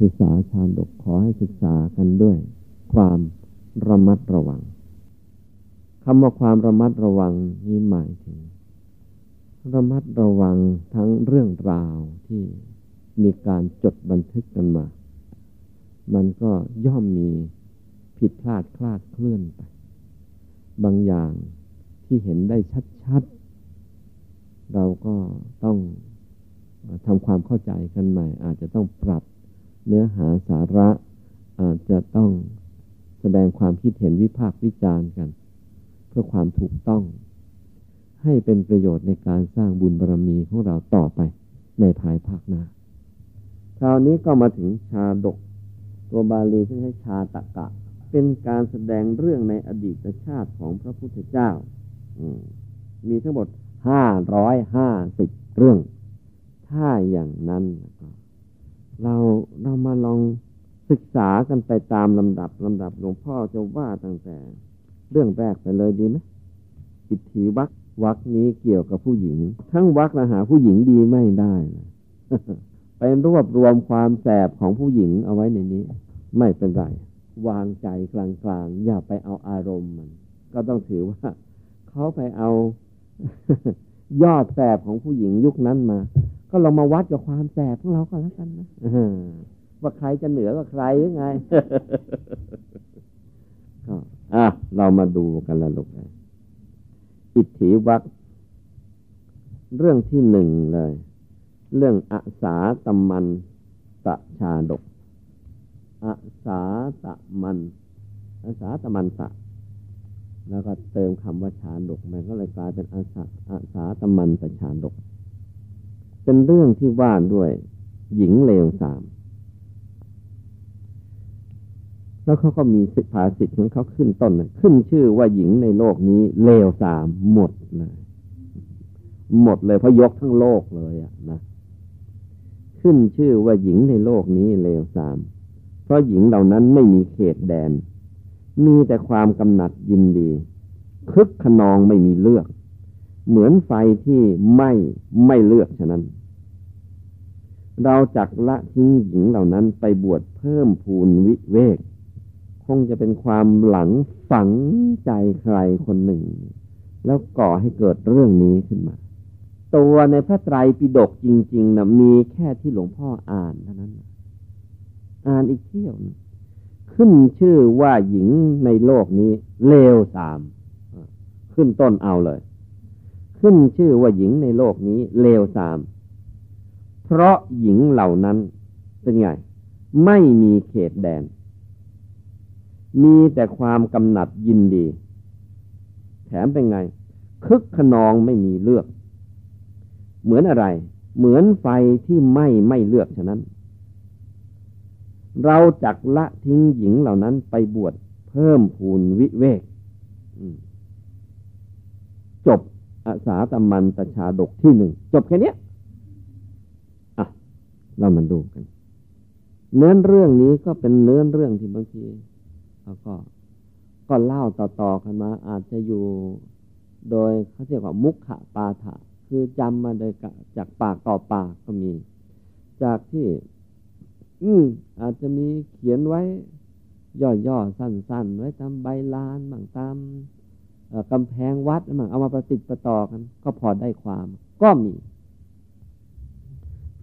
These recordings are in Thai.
ศึกษาชาดกขอให้ศึกษากันด้วย ความระมัดระวังคำว่าความระมัดระวังนี้หมายถึง ระมัดระวังทั้งเรื่องราวที่มีการจดบันทึกกันมา มันก็ย่อมมีผิดพลาดคลาดเคลื่อนไป บางอย่างที่เห็นได้ชัดๆ เราก็ต้องทำความเข้าใจกันใหม่ อาจจะต้องปรับ เนื้อหาสาระอาจจะต้องแสดงความคิดเห็นวิพากษ์วิจารณ์กัน เพื่อความถูกต้อง ให้เป็นประโยชน์ในการสร้างบุญบารรมีของเราต่อไปในภายภาคหน้า คราวนี้ก็มาถึงชาดก ตัวบาลีที่ให้ชาตะกะ เป็นการแสดงเรื่องในอดีตชาติของพระพุทธเจ้า มีทั้งหมดห้าร้อยห้าสิบเรื่อง ถ้าอย่างนั้น เราเรามาลองศึกษากันไปตามลำดับลำดับหลวงพ่อจะว่าตั้งแต่ เรื่องแรกไปเลยดีไหมอิทธิวักวักนี้เกี่ยวกับผู้หญิง ทั้งวักนะหาผู้หญิงดีไม่ได้ไปรวบรวมความแสบของผู้หญิงเอาไว้ในนี้ ไม่เป็นไร วางใจกลางๆ อย่าไปเอาอารมณ์มัน ก็ต้องถือว่า เขาไปเอา ยอดแสบของผู้หญิงยุคนั้นมา ก็ลองมาวัดกับความแสบของเราก็แล้วกันนะว่าใครจะเหนือกว่าใครหรือไงก็อะเรามาดูกันละลูกอิทธิวัคเรื่องที่หนึ่งเลย เรื่องอาสาตมันตะชาดกอาสาตมันอาสาตมันตะ แล้วก็เติมคำว่าชาดกมันก็เลยกลายเป็นอาสาอาสาตมันตะชาดก เป็นเรื่องที่ว่าด้วย หญิงเลวสาม แล้วเขาก็มีสิทธาสิทธิ์ของเขาขึ้นต้นขึ้นชื่อว่าหญิงในโลกนี้เลวสามหมดเลยหมดเลยเพราะยกทั้งโลกเลยอะนะขึ้นชื่อว่าหญิงในโลกนี้เลวสาม เพราะหญิงเหล่านั้นไม่มีเขตแดน มีแต่ความกำหนัดยินดีคึกขนองไม่มีเลือก เหมือนไฟที่ไม่ไม่เลือกฉะนั้น เราจักละทิ้งหญิงเหล่านั้นไปบวชเพิ่มพูนวิเวก คงจะเป็นความหลังฝังใจใครคนหนึ่ง แล้วก่อให้เกิดเรื่องนี้ขึ้นมา ตัวในพระไตรปิฎกจริงๆนะมีแค่ที่หลวงพ่ออ่านเท่านั้น อ่านอีกเที่ยวนะขึ้นชื่อว่าหญิงในโลกนี้เลวสาม ขึ้นต้นเอาเลย ขึ้นชื่อว่าหญิงในโลกนี้เลวสาม เพราะหญิงเหล่านั้นเป็นไง ไม่มีเขตแดน มีแต่ความกำหนัดยินดี แถมเป็นไง คึกขนองไม่มีเลือก เหมือนอะไร เหมือนไฟที่ไม่ไม่เลือกฉะนั้น เราจักละทิ้งหญิงเหล่านั้นไปบวชเพิ่มพูนวิเวกจบอาสาตมันตชาดกที่หนึ่ง จบแค่นี้ เรามาดูกัน เนื้อเรื่องนี้ก็เป็นเนื้อเรื่องที่บางทีแล้วก็ ก็เล่าต่อๆกันมา อาจจะอยู่โดยเขาเรียกว่ามุขะปาฐะคือจำมาโดยจากปากต่อปากก็มี จากที่ อืมอาจจะมีเขียนไว้ ย่อๆสั้น ๆ ไว้ตามใบลานบางตามกำแพงวัดบางเอามาประติดประต่อกัน ก็พอได้ความ ก็มี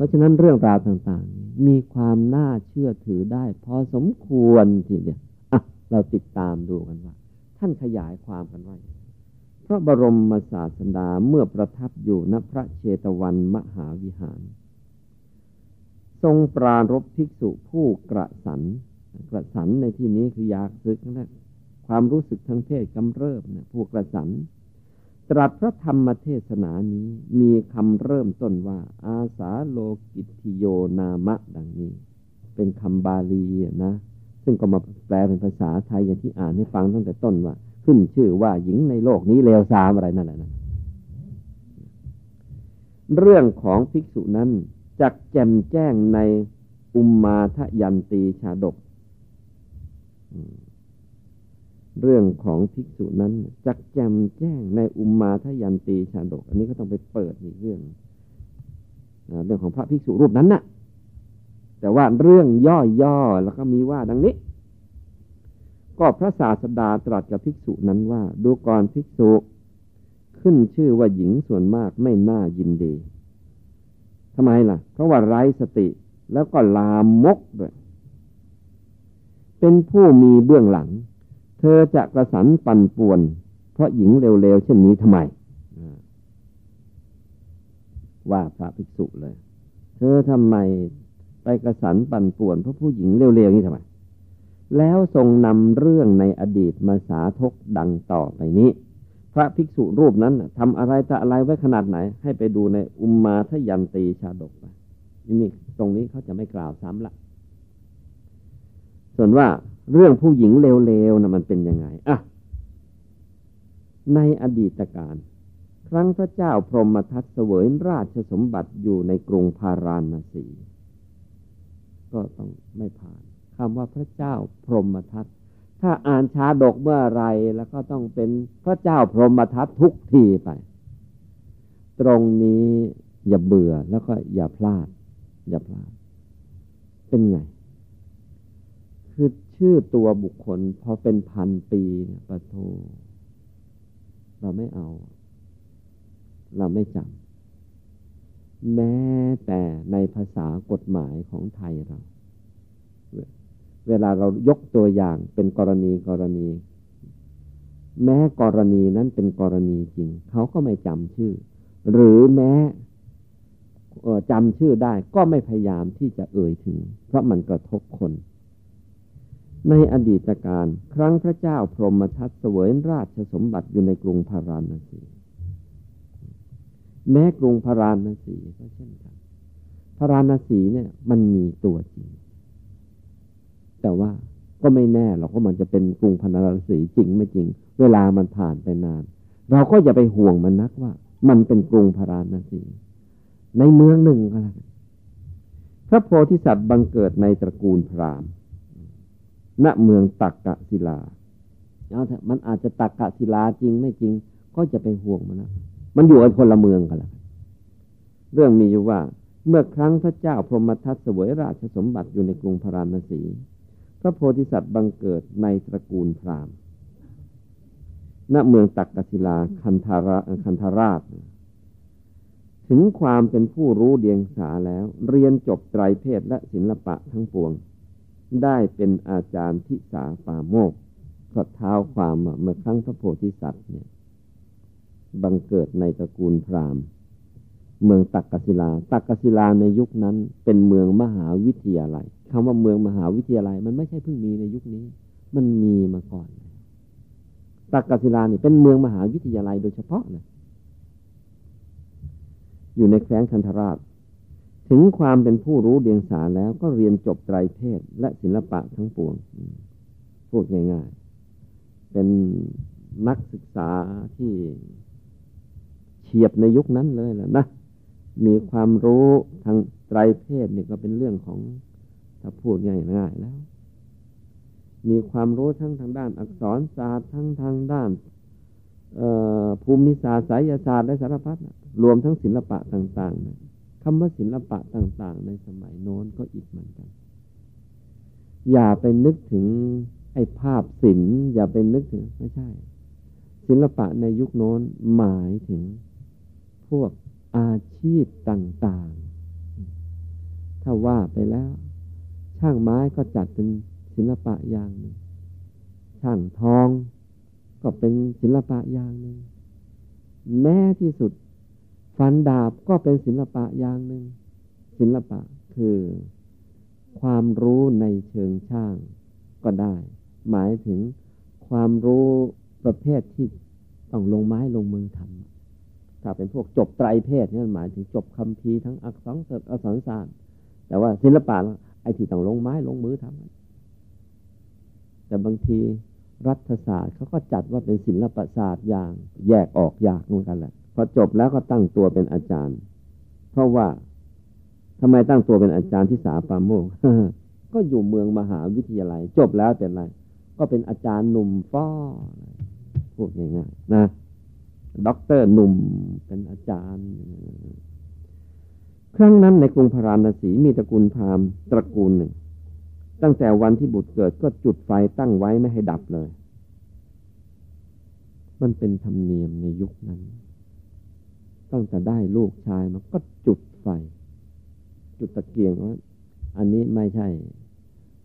ราะฉะนั้นเรื่องราวต่างๆ มีความน่าเชื่อถือได้ พอสมควรทีเดียวเราติดตามดูกันว่า ท่านขยายความกันว่าพระบรมศาสดาเมื่อประทับอยู่ณพระเชตวันมหาวิหาร ทรงปรารบภิกษุผู้กระสัน กระสันในที่นี้คืออยากซึกนะความรู้สึกทางเพศกำเริบนะผู้กระสัน ตรัสพระธรรมเทศนานี้มีคำเริ่มต้นว่า อาสาโลกิติโยนามะดังนี้ เป็นคำบาลีนะ ซึ่งก็มาแปลเป็นภาษาไทยอย่างที่อ่านให้ฟังตั้งแต่ต้นว่า ขึ้นชื่อว่าหญิงในโลกนี้เลวทรามอะไรนั่นแหละนะเรื่องของภิกษุนั้นจักแจมแจ้งในอุมมาทยันตีชาดก เรื่องของภิกษุนั้นจักแจมแจ้งในอุมมาทยันตีชาดก อันนี้ก็ต้องไปเปิดอีกเรื่องเรื่องของพระภิกษุรูปนั้นนะ่ะ แต่ว่าเรื่องย่อๆแล้วก็มีว่าดังนี้ ก็พระศาสดาตรัสกับภิกษุนั้นว่า ดูก่อนภิกษุ ขึ้นชื่อว่าหญิงส่วนมากไม่น่ายินดีทำไมล่ะ เพราะว่าไร้สติแล้วก็ลามมกด้วย เป็นผู้มีเบื้องหลัง เธอจะกระสันปั่นป่วน เพราะหญิงเร็วๆเช่นนี้ทำไมว่าพระภิกษุเลย เธอทำไมไปกระสันปั่นป่วนเพราะผู้หญิงเร็วๆนี่ทำไม แล้วทรงนำเรื่องในอดีตมาสาทกดังต่อไปนี้ พระภิกษุรูปนั้นทำอะไรแต่อะไรไว้ขนาดไหน ให้ไปดูในอุมมาทยันตีชาดกไปนี่ตรงนี้เขาจะไม่กล่าวซ้ำละ ส่วนว่า เรื่องผู้หญิงเร็วๆนะมันเป็นยังไงอะในอดีตการครั้งพระเจ้าพรหมทัตเสวยราชสมบัติอยู่ในกรุงพาราณสี ก็ต้องไม่ผ่านคำว่าพระเจ้าพรหมทัตถ้าอ่านชาดกเมื่อไรแล้วก็ต้องเป็นพระเจ้าพรหมทัตทุกทีไป ตรงนี้อย่าเบื่อแล้วก็อย่าพลาด อย่าพลาด เป็นไง คือ ชื่อตัวบุคคลพอเป็นพันปีเนี่ยปะโทเราไม่เอา เราไม่จำแม้แต่ในภาษากฎหมายของไทยเรา เวลาเรายกตัวอย่างเป็นกรณีกรณี แม้กรณีนั้นเป็นกรณีจริง เขาก็ไม่จำชื่อ หรือแม้จำชื่อได้ก็ไม่พยายามที่จะเอ่ยถึง เพราะมันกระทบคน ในอดีตการครั้งพระเจ้าพรหมทัตเสวยราชสมบัติอยู่ในกรุงพาราณสี แม้กรุงพาราณสีก็เช่นกันพาราณสีเนี่ย มันมีตัวจริง แต่ว่าก็ไม่แน่หรอกว่ามันจะเป็นกรุงพาราณสีจริงไม่จริง เวลามันผ่านไปนาน เราก็อย่าไปห่วงมันนักว่า มันเป็นกรุงพาราณสี ในเมืองหนึ่งก็แล้วพระโพธิสัตว์บังเกิดในตระกูลพราหมณ์ ณเมืองตักกะศิลาเอาเถอะมันอาจจะตักกะศิลาจริงไม่จริง ก็จะไปห่วงมันนะมันอยู่กันคนละเมืองกันแล้วเรื่องมีอยู่ว่า เมื่อครั้งพระเจ้าพรหมทัตเสวยราชสมบัติอยู่ในกรุงพาราณสี พระโพธิสัตว์บังเกิดในตระกูลพราหมณ์ณเมืองตักกศิลาคันธาราคันธาราช ถึงความเป็นผู้รู้เดียงสาแล้ว เรียนจบไตรเพศและศิลปะทั้งปวง ได้เป็นอาจารย์ทิสาปาโมกก็เท้าความเมื่อครั้งพระโพธิสัตว์เนี่ย บังเกิดในตระกูลพราหมณ์ เมืองตักกศิลา ตักกศิลาในยุคนั้นเป็นเมืองมหาวิทยาลัยคำว่าเมืองมหาวิทยาลัย มันไม่ใช่เพิ่งมีในยุคนี้ มันมีมาก่อนตักกศิลานี่เป็นเมืองมหาวิทยาลัยโดยเฉพาะเลยอยู่ในแคว้นคันธราช ถึงความเป็นผู้รู้เดียงสาแล้วก็เรียนจบไตรเพศและศิลปะทั้งปวงพูดง่ายๆ เป็นนักศึกษาที่เฉียบในยุคนั้นเลยแหละนะ มีความรู้ทางไตรเพศนี่ก็เป็นเรื่องของถ้าพูดง่ายๆแล้ว มีความรู้ทั้งทางด้านอักษรศาสตร์ทั้งทางด้านภูมิศาสตร์สายศาสตร์และสารพัดรวมทั้งศิลปะต่างๆนะ คำว่าศิลปะต่างๆ ในสมัยโน้นก็อีกเหมือนกัน อย่าไปนึกถึงไอ้ภาพศิลป์อย่าไปนึกถึงไม่ใช่ ศิลปะในยุคโน้นหมายถึงพวกอาชีพต่างๆ ถ้าว่าไปแล้ว ช่างไม้ก็จัดเป็นศิลปะอย่างหนึ่ง ช่างทองก็เป็นศิลปะอย่างหนึ่ง แม้ที่สุด ฟันดาบก็เป็นศิลปะอย่างหนึ่ง ศิลปะคือ ความรู้ในเชิงช่างก็ได้ หมายถึงความรู้ประเภทที่ต้องลงไม้ลงมือทำถ้าเป็นพวกจบไตรเพศนี่หมายถึงจบคำพีทั้งอักษรศาสตร์อักษรศาสตร์แต่ว่าศิลปะไอ้ที่ต้องลงไม้ลงมือทำแต่บางทีรัฐศาสตร์เขาก็จัดว่าเป็นศิลปศาสตร์อย่างแยกออกอยากเหมือนกันแหละ พอจบแล้วก็ตั้งตัวเป็นอาจารย์ เพราะว่าทำไมตั้งตัวเป็นอาจารย์ที่สาปาโมกก็อยู่เมืองมหาวิทยาลัย จบแล้วเป็นไร ก็เป็นอาจารย์หนุ่มฟ้อพูดง่ายๆนะด็อกเตอร์หนุ่มเป็นอาจารย์ ครั้งนั้นในกรุงพาราณสีมีตระกูลพราหมณ์ตระกูลหนึ่ง ตั้งแต่วันที่บุตรเกิดก็จุดไฟตั้งไว้ไม่ให้ดับเลย มันเป็นธรรมเนียมในยุคนั้น ตั้งแต่ได้ลูกชายมาก็จุดไฟ จุดตะเกียงว่าอันนี้ไม่ใช่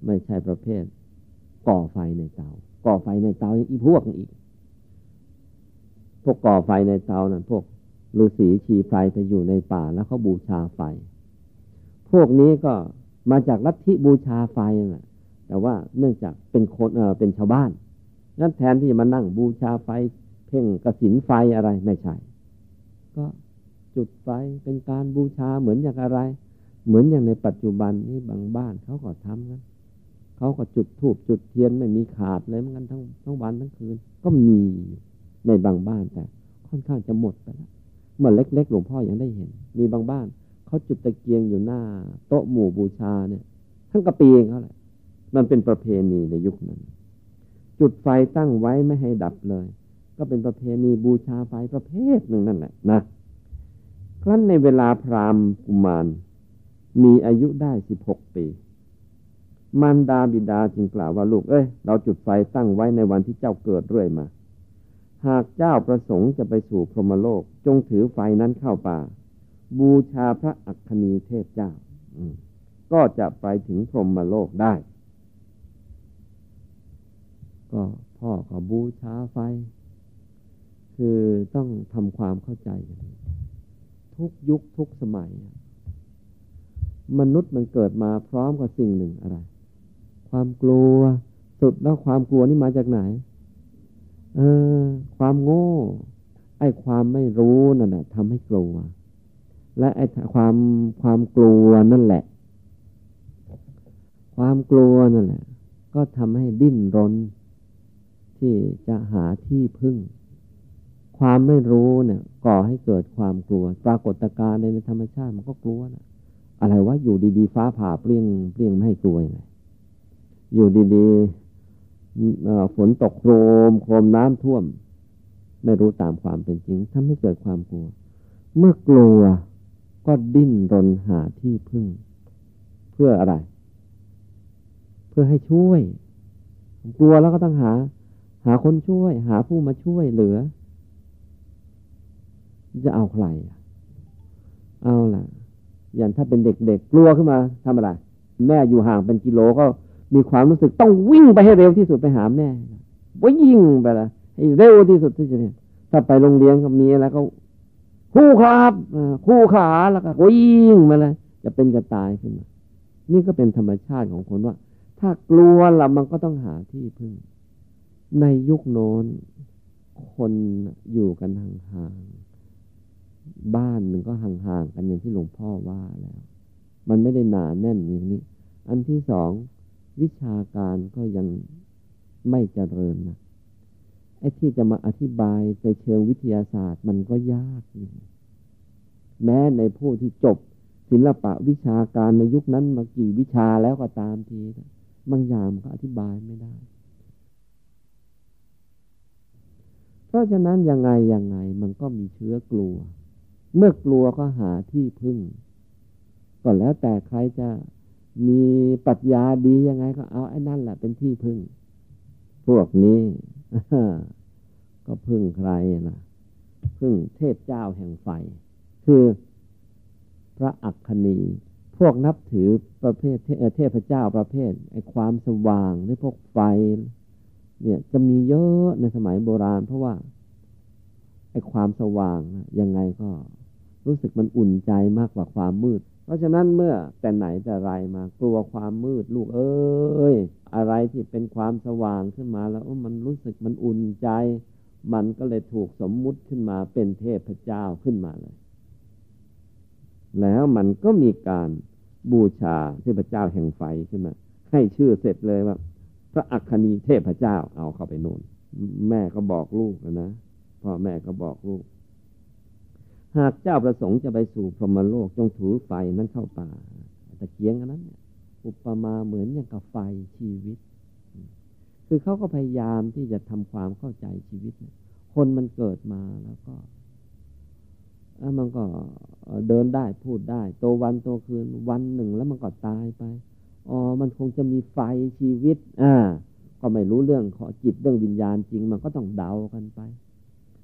ไม่ใช่ประเภท ก่อไฟในเตา ก่อไฟในเตาอีกพวกอีก พวกก่อไฟในเตานั่นพวกฤาษีชีไฟไปอยู่ในป่าแล้วเขาบูชาไฟ พวกนี้ก็มาจากลัทธิบูชาไฟแหละแต่ว่าเนื่องจากเป็นคนเออเป็นชาวบ้านนั้นแทนที่จะมานั่งบูชาไฟ เพ่งกระสินไฟอะไรไม่ใช่ ก็จุดไฟเป็นการบูชาเหมือนอย่างอะไร เหมือนอย่างในปัจจุบันนี้บางบ้านเขาก็ทำกันเขาก็จุดธูปจุดเทียนไม่มีขาดเลยเหมือนกันทั้งทั้งวันทั้งคืน ก็มีในบางบ้านแต่ค่อนข้างจะหมดไปแล้วเมื่อเล็กๆหลวงพ่อยังได้เห็น มีบางบ้านเขาจุดตะเกียงอยู่หน้า โต๊ะหมู่บูชาเนี่ย ทั้งกระปีเองเขาแหละมันเป็นประเพณีในยุคนั้น จุดไฟตั้งไว้ไม่ให้ดับเลย ก็เป็นประเพณีบูชาไฟประเภทหนึ่งนั่นแหละนะ ครั้นในเวลาพราหมณ์กุมาร มีอายุได้สิบหกปีมารดาบิดาจึงกล่าวว่าลูกเอ้ย เราจุดไฟตั้งไว้ในวันที่เจ้าเกิดเรื่อยมา หากเจ้าประสงค์จะไปสู่พรหมโลก จงถือไฟนั้นเข้าป่า บูชาพระอัคคีเทพเจ้าก็จะไปถึงพรหมโลกได้ ก็พ่อก็บูชาไฟ คือต้องทำความเข้าใจ ทุกยุคทุกสมัย มนุษย์มันเกิดมาพร้อมกับสิ่งหนึ่งอะไร ความกลัวสุดแล้วความกลัวนี่มาจากไหน เออ ความโง่ ไอ้ความไม่รู้นั่นแหละทำให้กลัว และไอ้ความความกลัวนั่นแหละ ความกลัวนั่นแหละ ก็ทำให้ดิ้นรน ที่จะหาที่พึ่ง ความไม่รู้เนี่ย ก่อให้เกิดความกลัว ปรากฏการณ์ในธรรมชาติมันก็กลัวนะอะไรวะอยู่ดีๆ ฟ้าผ่าเปรี้ยงเปรี้ยงไม่ให้กลัวยังไงอยู่ดีๆฝนตกโครมโครมน้ำท่วม ไม่รู้ตามความเป็นจริงทำให้เกิดความกลัว เมื่อกลัวก็ดิ้นรนหาที่พึ่ง เพื่ออะไร เพื่อให้ช่วย กลัวแล้วก็ต้องหา หาคนช่วย หาผู้มาช่วยเหลือ จะเอาใครเอาล่ะ อย่างถ้าเป็นเด็กๆกกลัวขึ้นมาทำอะไร แม่อยู่ห่างเป็นกิโลก็มีความรู้สึกต้องวิ่งไปให้เร็วที่สุดไปหาแม่วิ่งไปละให้เร็วที่สุดที่จะเนี่ยถ้าไปโรงเรียนก็มีอะไรก็คู่ครับคู่ขาแล้วก็วิ่งมาเลยจะเป็นจะตายขึ้นมานี่ก็เป็นธรรมชาติของคนว่า ถ้ากลัวละมันก็ต้องหาที่พึ่ง ในยุคโน้น คนอยู่กันห่างๆ บ้านมันก็ห่างๆกันอย่างที่หลวงพ่อว่าแล้ว มันไม่ได้หนาแน่นอย่างนี้ อันที่สองวิชาการก็ยังไม่เจริญนะไอ้ที่จะมาอธิบายในเชิงวิทยาศาสตร์มันก็ยากอยู่แม้ในผู้ที่จบศิลปะวิชาการในยุคนั้นมากี่วิชาแล้วก็ตามทีบางอย่างก็อธิบายไม่ได้ เพราะฉะนั้นยังไงยังไงมันก็มีเชื้อกลัว เมื่อกลัวก็หาที่พึ่ง ก็แล้วแต่ใครจะมีปัญญาดียังไงก็เอาไอ้นั่นแหละเป็นที่พึ่ง พวกนี้ก็พึ่งใครนะพึ่งเทพเจ้าแห่งไฟ คือพระอัคคณี พวกนับถือประเภทเทพเจ้าประเภทไอ้ความสว่างหรือพวกไฟ เนี่ยจะมีเยอะในสมัยโบราณ เพราะว่าไอ้ความสว่างยังไงก็ รู้สึกมันอุ่นใจมากกว่าความมืด เพราะฉะนั้นเมื่อแต่ไหนแต่ไรมากลัวความมืดลูกเอ้ยอะไรที่เป็นความสว่างขึ้นมาแล้วมันรู้สึกมันอุ่นใจ มันก็เลยถูกสมมุติขึ้นมาเป็นเทพเจ้าขึ้นมาเลย แล้วมันก็มีการบูชาเทพเจ้าแห่งไฟขึ้นมา ให้ชื่อเสร็จเลยว่า พระอัคคณีเทพเจ้าเอาเข้าไปโน่นแม่ก็บอกลูกนะพ่อแม่ก็บอกลูก หากเจ้าประสงค์จะไปสู่พรหมโลกจงถือไฟนั้นเข้าป่าตะเกียงอันนั้น อุปมาเหมือนอย่างกับไฟชีวิต คือเขาก็พยายามที่จะทำความเข้าใจชีวิต คนมันเกิดมาแล้วก็มันก็เดินได้พูดได้โตวันโตคืนวันหนึ่งแล้วมันก็ตายไปอ๋อมันคงจะมีไฟชีวิต อ่า ก็ไม่รู้เรื่องขอจิตเรื่องวิญญาณจริง มันก็ต้องเดากันไป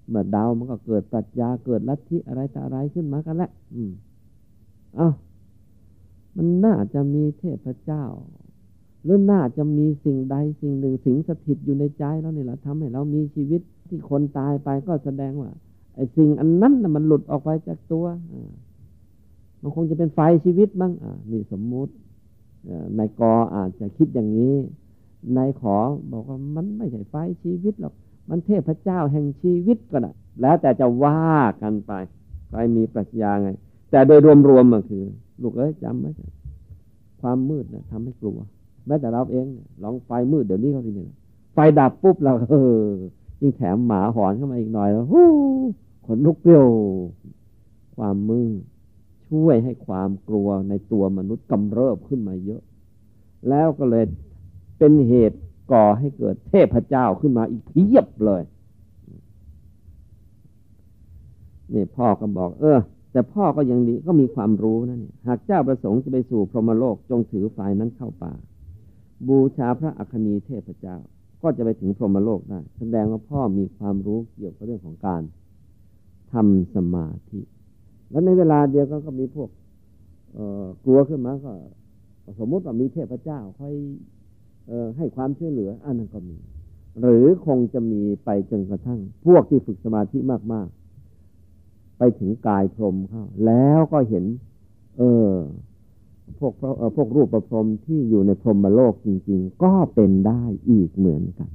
เมื่อดาวมันก็เกิดปรัชญาเกิดลัทธิอะไรต่อะไรขึ้นมากันแหละอืมอ้ามันน่าจะมีเทพเจ้าหรือน่าจะมีสิ่งใดสิ่งหนึ่งสิงสถิตอยู่ในใจเราเนี่ยแหละทำให้เรามีชีวิตที่คนตายไปก็แสดงว่า ไอ้สิ่งอันนั้นน่ะมันหลุดออกไปจากตัวมันคงจะเป็นไฟชีวิตบ้างอ่านี่สมมุตินายกออาจจะคิดอย่างนี้นายขอบอกว่ามันไม่ใช่ไฟชีวิตหรอก มันเทพเจ้าแห่งชีวิตก็ได้แล้วแต่จะว่ากันไปใครมีปรัชญาไง แต่โดยรวมๆมันคือ ลูกเอ้ยจำไว้ความมืดนะทำให้กลัว แม้แต่เราเองลองไฟมืดเดี๋ยวนี้เขาทีนี่ไฟดับปุ๊บเราเออยิ่งแถมหมาหอนเข้ามาอีกหน่อยแล้วฮู้ขนลุกเรียวความมืดช่วยให้ความกลัวในตัวมนุษย์กำเริบขึ้นมาเยอะ แล้วก็เลยเป็นเหตุ ก่อให้เกิดเทพเจ้าขึ้นมาอีกเพียบเลยนี่พ่อก็บอก เออ แต่พ่อก็ยังดีก็มีความรู้นะเนี่ยหากเจ้าประสงค์จะไปสู่พรหมโลกจงถือฝ่ายนั้นเข้าป่า บูชาพระอัคนีเทพเจ้า ก็จะไปถึงพรหมโลกได้ แสดงว่าพ่อมีความรู้เกี่ยวกับเรื่องของการทำสมาธิ แล้วในเวลาเดียวก็มีพวกกลัวขึ้นมาก็ สมมุติว่ามีเทพเจ้าคอย ให้ความช่วยเหลืออันนั้นก็มี หรือคงจะมีไปจนกระทั่ง พวกที่ฝึกสมาธิมากๆ ไปถึงกายพรมเข้าแล้วก็เห็น เออพวกพวกรูปประพรมที่อยู่ในพรหมโลกจริง ๆ ก็เป็นได้อีกเหมือนกัน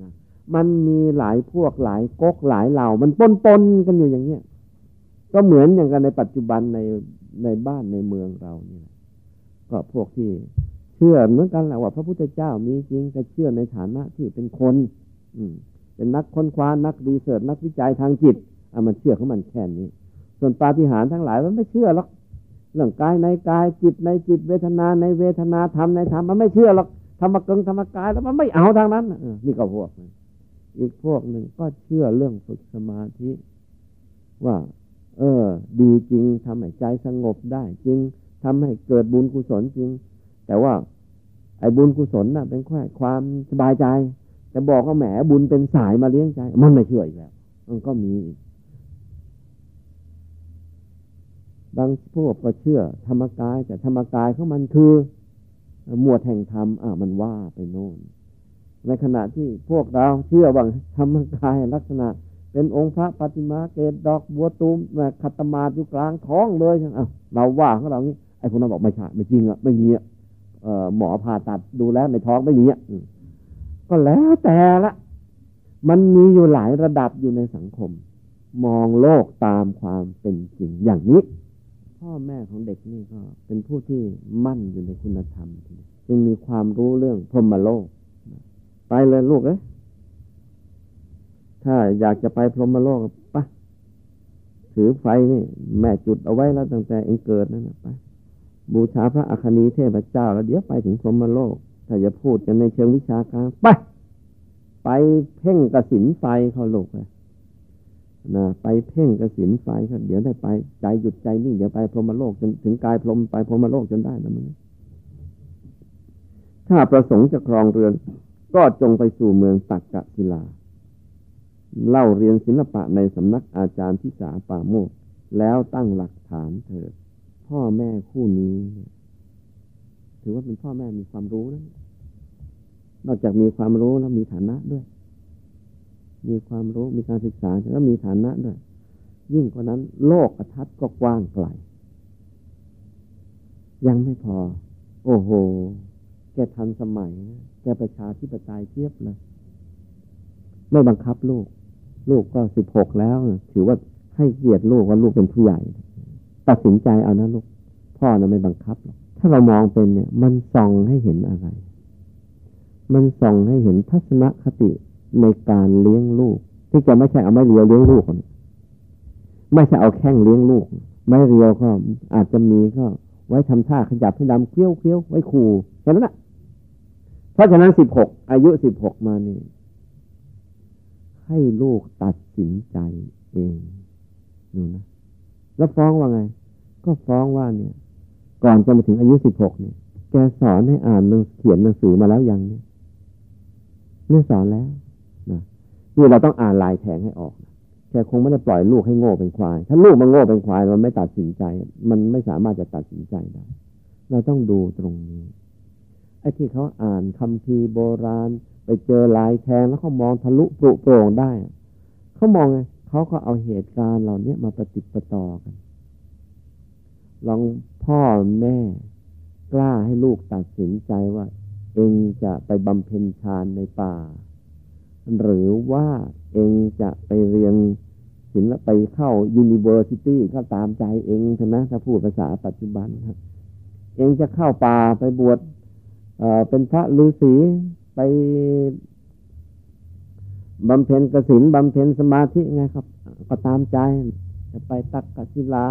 นะมันมีหลายพวกหลายก๊กหลายเหล่า มันปนๆกันอยู่อย่างเนี้ยก็เหมือนอย่างกันในปัจจุบันในในบ้านในเมืองเรานี่แหละก็พวกที่ ชื่อเหมือนกันแหละว่าพระพุทธเจ้ามีจริงแต่เชื่อในฐานะที่เป็นคน อืเป็นนักค้นคว้านักรีเสิร์ชนักวิจัยทางจิตอะมันเชื่อของมันแค่นี้ ส่วนปาฏิหาริย์ทั้งหลายมันไม่เชื่อหรอกเรื่องกายในกายจิตในจิตเวทนาในเวทนาธรรมในธรรมมันไม่เชื่อหรอกธรรมกึงธรรมกายแล้วมันไม่เอาทางนั้นนี่ก็พวกอีกพวกหนึ่งก็เชื่อเรื่องฝึกสมาธิว่า เออ ดีจริงทำให้ใจสงบได้จริงทำให้เกิดบุญกุศลจริง แต่ว่า ไอ้บุญกุศลน่ะ เป็นแค่ความสบายใจ จะบอกว่าแหมบุญเป็นสายมาเลี้ยงใจ มันไม่เชื่ออีกแล้ว มันก็มีบางพวกก็เชื่อ ธรรมกาย แต่ธรรมกายของมันคือหมวดแห่งธรรมอ่ามันว่าไปโน่น ในขณะที่พวกเราเชื่อว่าธรรมกายลักษณะ เป็นองค์พระปฏิมาเกตดอกบัวตูมขัตมาอยู่กลางท้องเลยใช่ไหมเราว่าของเรานี้ไอ้พวกนั้นบอกไม่ใช่ไม่จริงอะไม่มีอะ หมอผ่าตัดดูแลในท้องไม่มีอะก็แล้วแต่ละมันมีอยู่หลายระดับอยู่ในสังคม มองโลกตามความเป็นจริงอย่างนี้ พ่อแม่ของเด็กนี่ก็ เป็นผู้ที่มั่นอยู่ในคุณธรรม จึงมีความรู้เรื่องพรหมโลก ไปเลยลูกเอ้ยถ้าอยากจะไปพรหมโลกปะถือไฟนี่ แม่จุดเอาไว้แล้วตั้งแต่เองเกิดนั่นนะไป บูชาพระอัคนีเทพเจ้า แล้วเดี๋ยวไปถึงพรหมโลก ถ้าจะพูดกันในเชิงวิชาการไป ไปเพ่งกระสินไฟเขาโลกเลยนะไปเพ่งกระสินไฟครับเดี๋ยวได้ไป ใจหยุดใจนิ่งเดี๋ยวไปพรหมโลกจนถึงกายพรหมไปพรหมโลกจนได้นะมึงถ้าประสงค์จะครองเรือน ก็จงไปสู่เมืองตักกะศิลา เล่าเรียนศิลปะในสำนักอาจารย์ทิสาป่าโมก แล้วตั้งหลักฐานเถิด พ่อแม่คู่นี้ ถือว่าเป็นพ่อแม่มีความรู้นะนอกจากมีความรู้แล้วมีฐานะด้วย มีความรู้มีการศึกษาแล้วมีฐานะด้วย ยิ่งกว่านั้น โลกกระทัดก็กว้างไกล ยังไม่พอ โอ้โห แกทันสมัยแกประชาธิปไตยเทียบเลยไม่บังคับลูก ลูกก็สิบหกแล้ว ถือว่าให้เกียรติลูกว่าลูกเป็นผู้ใหญ่ ตัดสินใจเอานะลูก พ่อนะไม่บังคับหรอกถ้าเรามองเป็นเนี่ย มันส่องให้เห็นอะไร มันส่องให้เห็นทัศนคติในการเลี้ยงลูก ที่จะไม่ใช่เอาไม้เรียวเลี้ยงลูกไม่ใช่เอาแข้งเลี้ยงลูก ไม้เรียวก็อาจจะมีก็ ไว้ทำท่าขยับให้ดำเคี้ยวเคี้ยวไว้ขู่แค่นั้นแหละเพราะฉะนั้นสิบหกอายุสิบหกมานี่ให้ลูกตัดสินใจเองดูนะ แล้วฟ้องว่าไง ก็ฟ้องว่าเนี่ย ก่อนจะมาถึงอายุสิบหกเนี่ย แกสอนให้อ่านเขียนหนังสือมาแล้วยังเนี่ยเนี่ยสอนแล้วนะคือเราต้องอ่านลายแทงให้ออกนะแกคงไม่ได้ปล่อยลูกให้โง่เป็นควาย ถ้าลูกมันโง่เป็นควาย มันไม่ตัดสินใจ มันไม่สามารถจะตัดสินใจได้ เราต้องดูตรงนี้ ไอ้ที่เขาอ่านคำพีโบราณ ไปเจอลายแทงแล้วเขามองทะลุปรุโปร่งได้ เขามองไง เขาก็เอาเหตุการณ์เหล่านี้มาประติดประต่อกัน ลองพ่อแม่กล้าให้ลูกตัดสินใจว่า เองจะไปบำเพ็ญฌานในป่า หรือว่าเองจะไปเรียนศิลปไปเข้า university ก็ตามใจเองใช่ไหมถ้าพูดภาษาปัจจุบันครับเองจะเข้าป่าไปบวชเเป็นพระฤาษีไป บำเพ็ญกสินบำเพ็ญสมาธิไงครับ ก็ตามใจ จะไปตักกศิลา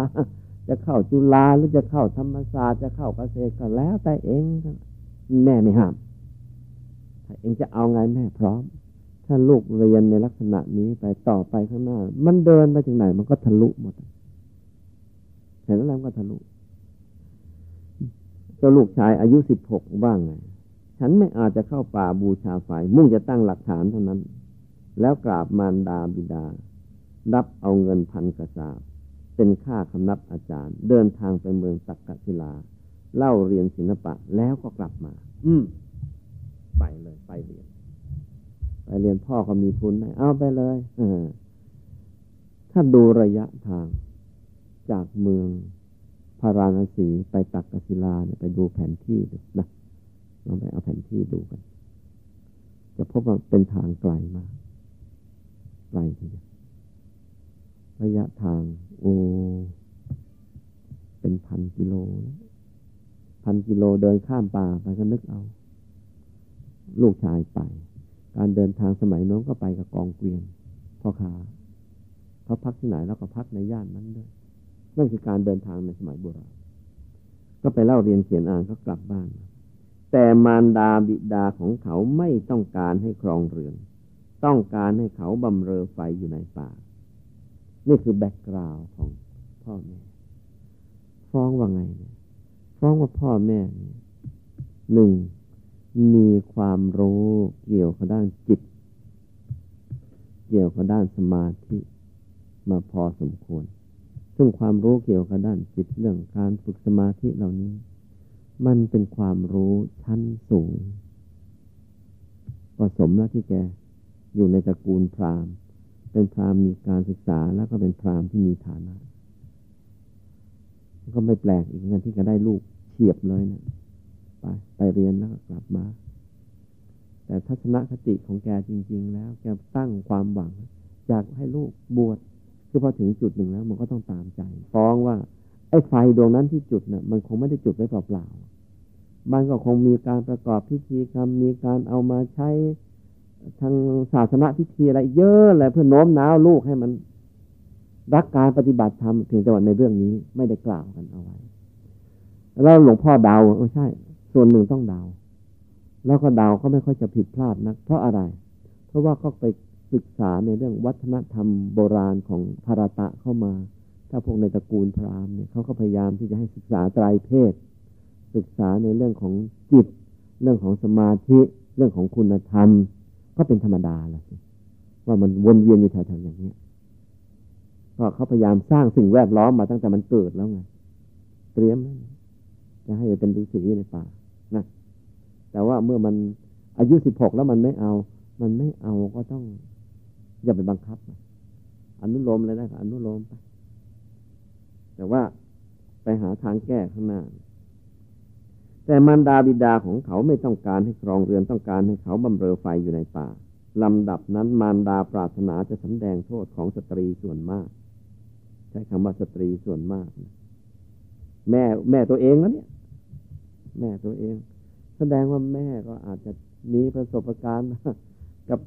จะเข้าจุฬาหรือจะเข้าธรรมศาสตร์จะเข้าเกษตรก็แล้วแต่เองแม่ไม่ห้ามถ้าเองจะเอาไงแม่พร้อม ถ้าลูกเรียนในลักษณะนี้ไปต่อไปข้างหน้า มันเดินไปถึงไหน มันก็ทะลุหมดเห็นแล้วก็ทะลุเจ้าลูกชายอายุสิบหกบ้างไง ฉันไม่อาจจะเข้าป่าบูชาไฟมุ่งจะตั้งหลักฐานเท่านั้น แล้วกราบมารดาบิดา รับเอาเงินพันกระสาบ เป็นค่าคำนับอาจารย์ เดินทางไปเมืองตักกศิลา เล่าเรียนศิลปะแล้วก็กลับมา อืมไปเลยไปเรียน ไปเรียนพ่อก็มีทุนให้เอาไปเลยเออถ้าดูระยะทาง จากเมืองพาราณสีไปตักกศิลาเนี่ยไปดูแผนที่ดูนะลองไปเอาแผนที่ดูกัน จะพบว่าเป็นทางไกลมาก ไกลทีเดียวระยะทาง โอ้เป็นพันกิโลพันกิโลเดินข้ามป่าไปก็นึกเอา ลูกชายไป การเดินทางสมัยน้องก็ไปกับกองเกวียนพ่อขาเขาพักที่ไหนแล้วก็พักในย่านนั้นด้วยนั่นคือการเดินทางในสมัยโบราณก็ไปเล่าเรียนเขียนอ่านก็กลับบ้าน แต่มารดาบิดาของเขาไม่ต้องการให้ครองเรือน ต้องการให้เขาบำเรอไฟอยู่ในป่า นี่คือแบ็กกราวด์ของพ่อแม่ ฟ้องว่าไงเนี่ยฟ้องว่าพ่อแม่เนี่ยหนึ่งมีความรู้เกี่ยวกับด้านจิต เกี่ยวกับด้านสมาธิมาพอสมควร ซึ่งความรู้เกี่ยวกับด้านจิตเรื่องการฝึกสมาธิเหล่านี้ มันเป็นความรู้ชั้นสูงผสมแล้วที่แก อยู่ในตระกูลพราหมณ์ เป็นพราหมณ์มีการศึกษาแล้วก็เป็นพราหมณ์ที่มีฐานะก็ไม่แปลกอีกงั้นที่จะได้ลูกเฉียบเลยนะไปไปเรียนแล้วก็กลับมา แต่ทัศนคติของแกจริง ๆ แล้ว แกตั้งความหวังอยากให้ลูกบวชคือพอถึงจุดหนึ่งแล้ว มันก็ต้องตามใจ ฟ้องว่า ไอ้ไฟดวงนั้นที่จุดเนะ่ยมันคงไม่ได้จุดไว้เปล่าๆมันก็คงมีการประกอบพิธีกรรมมีการเอามาใช้ ทางศาสนาพิธีอะไรเยอะเลยเพื่อโน้มน้าวลูกให้มัน รักการปฏิบัติธรรมเพียงแต่ว่าในเรื่องนี้ไม่ได้กล่าวกันเอาไว้ แล้วหลวงพ่อเดาเออใช่ ส่วนหนึ่งต้องเดา แล้วก็เดาก็ไม่ค่อยจะผิดพลาดนัก เพราะอะไร เพราะว่าเขาไปศึกษาในเรื่องวัฒนธรรมโบราณของภารตะเข้ามา ถ้าพวกในตระกูลพราหมณ์เนี่ยเขาก็พยายามที่จะให้ศึกษาไตรเพศ ศึกษาในเรื่องของจิต เรื่องของสมาธิ เรื่องของคุณธรรม ก็เป็นธรรมดาแหละว่ามันวนเวียนอยู่แถวๆอย่างนี้ก็เขาพยายามสร้างสิ่งแวดล้อมมาตั้งแต่มันเกิดแล้วไงเตรียมจะให้เป็นฤาษีในป่านะแต่ว่าเมื่อมันอายุสิบหกแล้วมันไม่เอา มันไม่เอาก็ต้อง อย่าไปบังคับอนุโลมเลยนะอนุโลมไปแต่ว่าไปหาทางแก้ข้างหน้า แต่มารดาบิดาของเขาไม่ต้องการให้ครองเรือนต้องการให้เขาบำเรอไฟอยู่ในป่าลำดับนั้นมารดาปรารถนาจะสำแดงโทษของสตรีส่วนมาก ใช้คำว่าสตรีส่วนมากนะแม่แม่ตัวเองแล้วเนี่ย แม่ตัวเอง แสดงว่าแม่ก็อาจจะมีประสบการณ์กับ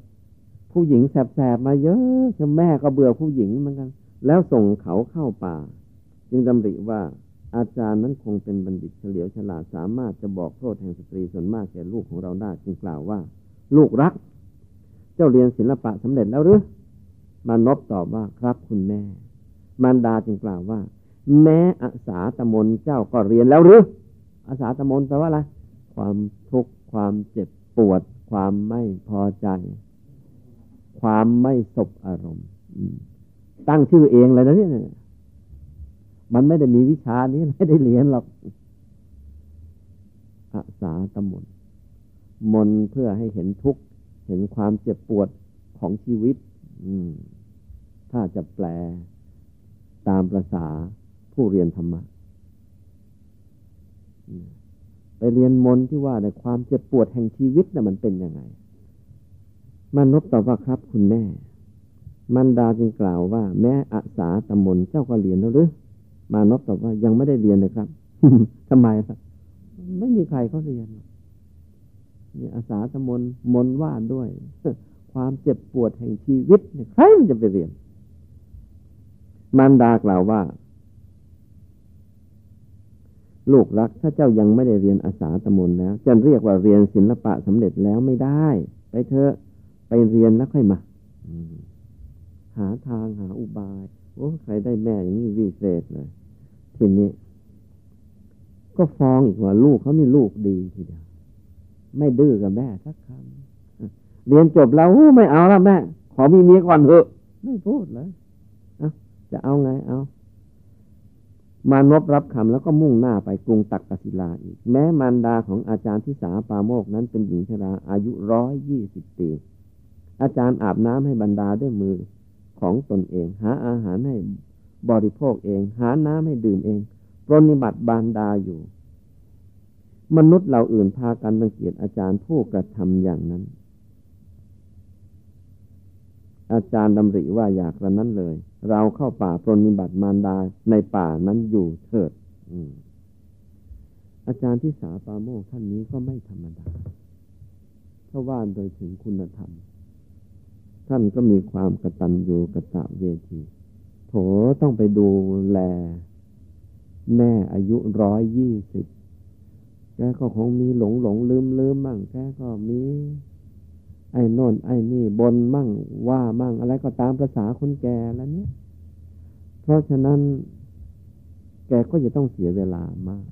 ผู้หญิงแสบๆมาเยอะจะแม่ก็เบื่อผู้หญิงเหมือนกัน แล้วส่งเขาเข้าป่า จึงดำริว่า อาจารย์นั้นคงเป็นบัณฑิตเฉลียวฉลาดสามารถจะบอกโทษแห่งสตรีส่วนมากแก่ลูกของเราได้จึงกล่าวว่า ลูกรัก เจ้าเรียนศิลปะสำเร็จแล้วหรือมานบตอบว่าครับคุณแม่ มารดาจึงกล่าวว่า แม้อาสาตมนเจ้าก็เรียนแล้วหรืออาสาตมนแปลว่าอะไรความทุกข์ความเจ็บปวด ความไม่พอใจ ความไม่สบอารมณ์ตั้งชื่อเองเลยนะเนี่ย มันไม่ได้มีวิชานี้ไม่ได้เรียนหรอกอาสาตมนมนเพื่อให้เห็นทุกข์ เห็นความเจ็บปวดของชีวิตอืมถ้าจะแปลตามภาษาผู้เรียนธรรมะไปเรียนมนที่ว่าในความเจ็บปวดแห่งชีวิตนะ่ะมันเป็นยังไง มนุษย์ตอบว่าครับ คุณแม่ มันดาจึงกล่าวว่า แม้อาสาตมนเจ้าก็เรียนแล้วหรือ มานพตอบว่ายังไม่ได้เรียนเลยครับทำไมครับไม่มีใครเขาเรียนนี่อาสาตมนมนว่าด้วย ความเจ็บปวดแห่งชีวิตเนี่ยใครมันจะไปเรียน มารดากล่าวว่า ลูกรัก ถ้าเจ้ายังไม่ได้เรียนอาสาตมนแล้วจะเรียกว่าเรียนศิลปะสำเร็จแล้วไม่ได้ ไปเถอะไปเรียนแล้วค่อยมาหาทางหาอุบายโอ้ใครได้แม่อย่างนี้วิเศษเลย ทีนี้ ก็ฟ้องอีกว่าลูกเขานี่ลูกดีทีเดียวไม่ดื้อกับแม่สักคำเรียนจบแล้วไม่เอาแล้วแม่ ขอมีเมียก่อนเถอะไม่พูดเลยเอาจะเอาไงเอา มานบรับคำแล้วก็มุ่งหน้าไปกรุงตักกศิลาอีก แม้มารดาของอาจารย์ทิสาปาโมกนั้นเป็นหญิงชราอายุร้อยยี่สิบปีอาจารย์อาบน้ำให้บรรดาด้วยมือของตนเอง หาอาหารให้ บริโภคเอง หาน้ำให้ดื่มเอง ปรนิบัติบานดาอยู่ มนุษย์เราอื่นพากันรังเกียจอาจารย์ผู้กระทำอย่างนั้น อาจารย์ดำริว่าอยากระนั้นเลย เราเข้าป่าปรนิบัติมารดาในป่านั้นอยู่เถิดอาจารย์ที่สาปาโมกท่านนี้ก็ไม่ธรรมดาเพราะว่าโดยถึงคุณธรรม ท่านก็มีความกระตันอยู่กระตะเวที ถต้องไปดูแล แม่อายุร้อยยี่สิบแกก็คงมีหลงหลงลืมลืมมั่งแกก็มี ไอ้นนไอ้นี่บนมั่งว่ามั่งอะไรก็ตามภาษาคนแก่แล้วเนี้ยเพราะฉะนั้น แกก็จะต้องเสียเวลามาก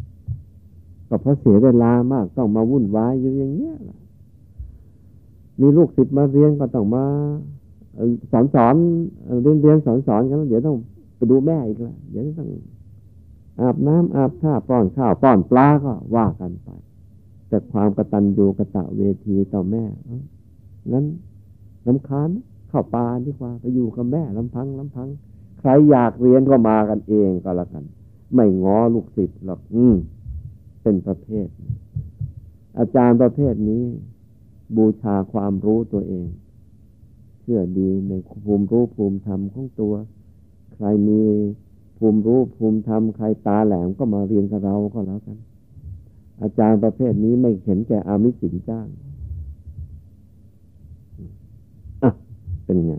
ก็เพราะเสียเวลามากต้องมาวุ่นวายอยู่อย่างเงี้ยล่ะมีลูกศิษย์มาเรียนก็ต้องมา สอนสอนเรียนเรียนสอนสอนกันแล้วเดี๋ยวต้องไปดูแม่อีกละเดี๋ยวต้องอาบน้ำอาบท่าป้อนข้าวป้อนปลาก็ว่ากันไป แต่ความกระตันยูกระตะเวทีต่อแม่งั้นลำคาญเข้าป่าดีกว่าไปอยู่กับแม่ลำพังลำพัง ใครอยากเรียนก็มากันเองก็แล้วกัน ไม่ง้อลูกศิษย์หรอกอืมเป็นประเภท อาจารย์ประเภทนี้ บูชาความรู้ตัวเอง เชื่อดีในภูมิรู้ภูมิธรรมของตัว ใครมีภูมิรู้ภูมิธรรมใครตาแหลมก็มาเรียนกับเราก็แล้วกัน อาจารย์ประเภทนี้ไม่เห็นแก่อามิสินจ้างอะเป็นไง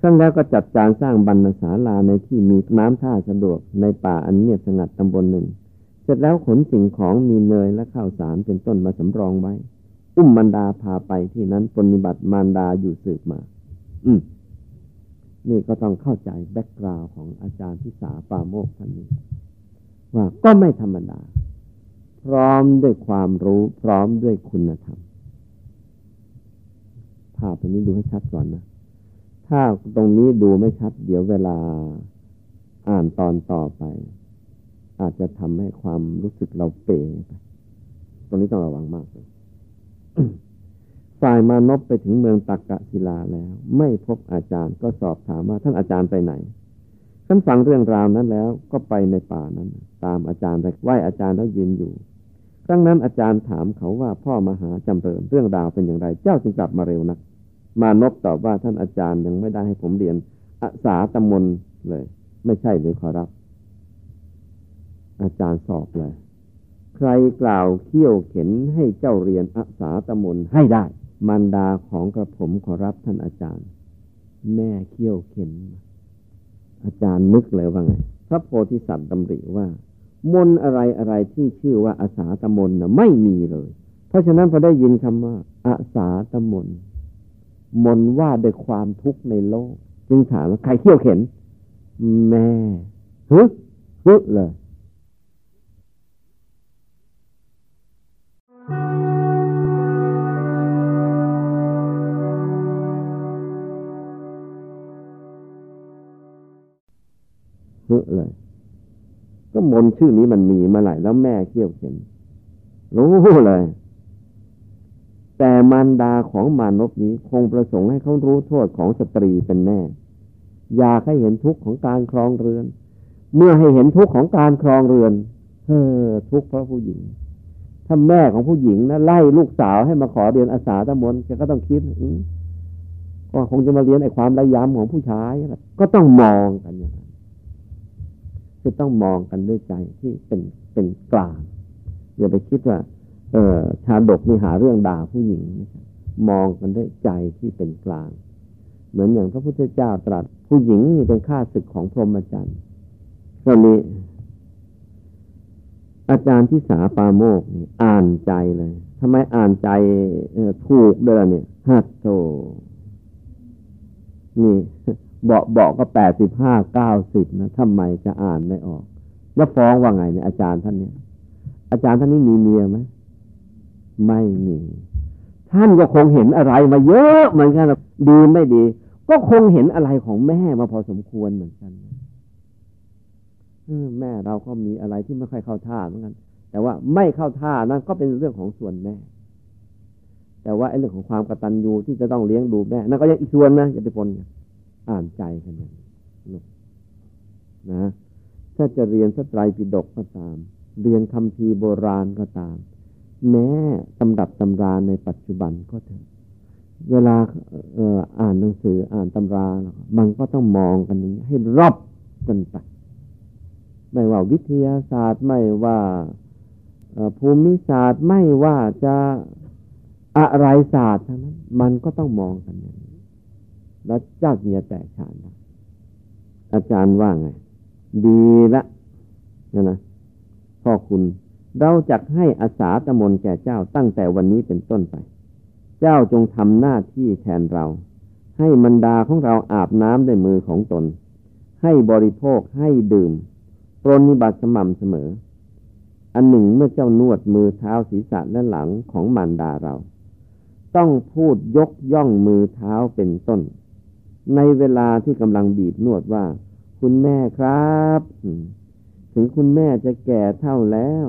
ขั้นแล้วก็จัดจานสร้างบรรณศาลาในที่มีน้ำท่าสะดวกในป่าอันเงียบสงัดตำบลหนึ่ง เสร็จแล้วขนสิ่งของมีเนยและข้าวสารเป็นต้นมาสำรองไว้ อุ้มมารดาพาไปที่นั้นปฏิบัติมารดาอยู่สืบมา อืม นี่ก็ต้องเข้าใจแบ็กกราวของอาจารย์พิสาปาโมกท่านนี้ ว่าก็ไม่ธรรมดา พร้อมด้วยความรู้ พร้อมด้วยคุณธรรม ภาพตรงนี้ดูให้ชัดก่อนนะถ้าตรงนี้ดูไม่ชัด เดี๋ยวเวลาอ่านตอนต่อไป อาจจะทำให้ความรู้สึกเราเป๋ไปตรงนี้ต้องระวังมากเลย ฝ่ายมานพไปถึงเมืองตักกะศิลาแล้ว ไม่พบอาจารย์ก็สอบถามว่าท่านอาจารย์ไปไหนท่านฟังเรื่องราวนั้นแล้วก็ไปในป่านั้น ตามอาจารย์ไปไหว้อาจารย์แล้วยืนอยู่ครั้งนั้นอาจารย์ถามเขาว่าพ่อมหาจำเริญเรื่องราวเป็นอย่างไร เจ้าจึงกลับมาเร็วนัก มานพตอบว่าท่านอาจารย์ยังไม่ได้ให้ผมเรียนอาสาตมนเลย ไม่ใช่หรือขอรับ อาจารย์สอบเลย ใครกล่าวเขี่ยวเข็นให้เจ้าเรียนอาสาตมนให้ได้มันดาของกระผมขอรับท่านอาจารย์ แม่เขี่ยวเข็น อาจารย์นึกเลยว่าไง พระโพธิสัตว์ดำริว่า มนอะไรอะไรที่ชื่อว่าอาสาตมนนะไม่มีเลย เพราะฉะนั้นพอได้ยินคำว่าอาสาตมนมนว่าด้วยความทุกข์ในโลก จึงถามว่าใครเขี่ยวเข็น แม่ฮึฮึเลย ฮึเลย ก็มนชื่อนี้มันมีมาหลายแล้วแม่เขี่ยวเข็นรู้เลย แต่มารดาของมานพนี้คงประสงค์ให้เขารู้โทษของสตรีเป็นแน่ อยากให้เห็นทุกข์ของการครองเรือน เมื่อให้เห็นทุกข์ของการครองเรือนเฮ้อทุกข์เพราะผู้หญิงถ้าแม่ของผู้หญิงนะไล่ลูกสาวให้มาขอเรียนอาสาตะมนแกก็ต้องคิดก็คงจะมาเรียนไอ้ความระยำของผู้ชายก็ต้องมองกันอย่างนั้น คือต้องมองกันด้วยใจที่เป็นเป็นกลางอย่าไปคิดว่า เออชาดกนี่หาเรื่องด่าผู้หญิงนะครับมองกันด้วยใจที่เป็นกลาง เหมือนอย่างพระพุทธเจ้าตรัส ผู้หญิงนี่เป็นข้าศึกของพรหมจรรย์ตอนนี้อาจารย์ที่สาปาโมกนี่อ่านใจเลยทำไมอ่านใจถูกเด้อเนี่ยฮัตโตนี่ เบาเบาก็แปดสิบห้าเก้าสิบนะทำไมจะอ่านไม่ออก แล้วฟ้องว่าไงเนี่ยอาจารย์ท่านเนี่ยอาจารย์ท่านนี้มีเมียไหมไม่มี ท่านก็คงเห็นอะไรมาเยอะเหมือนกันดีไม่ดี ก็คงเห็นอะไรของแม่มาพอสมควรเหมือนกันแม่เราก็มีอะไรที่ไม่ค่อยเข้าท่าเหมือนกัน แต่ว่าไม่เข้าท่านั่นก็เป็นเรื่องของส่วนแม่ แต่ว่าไอ้เรื่องของความกตัญญูที่จะต้องเลี้ยงดูแม่นั่นก็ยังอีกส่วนนะอย่าไปปนกัน อ่านใจกันอย่างนะ ถ้าจะเรียนสตรายปิฎกก็ตาม เรียนคำพีโบราณก็ตาม แม้ตำดับตำราในปัจจุบันก็เถอะเวลาอ่ออ่านหนังสืออ่านตำรา มันก็ต้องมองกันอย่างนี้ ให้รอบกันไปไม่ว่าวิทยาศาสตร์ไม่ว่าภูมิศาสตร์ไม่ว่าจะอะไรศาสตร์ทั้งนั้น มันก็ต้องมองกันอย่าง แล้วเจ้าเมียแตกฉานอาจารย์ว่าไง ดีละนะนะพ่อคุณ เราจะให้อาสาตมนแก่เจ้าตั้งแต่วันนี้เป็นต้นไป เจ้าจงทำหน้าที่แทนเรา ให้มันดาของเราอาบน้ำด้วยมือของตน ให้บริโภคให้ดื่ม ปรนิบัติสม่ำเสมอ อันหนึ่งเมื่อเจ้านวดมือเท้าศีรษะและหลังของมารดาเรา ต้องพูดยกย่องมือเท้าเป็นต้น ในเวลาที่กำลังบีบนวดว่า คุณแม่ครับ ถึงคุณแม่จะแก่เท่าแล้ว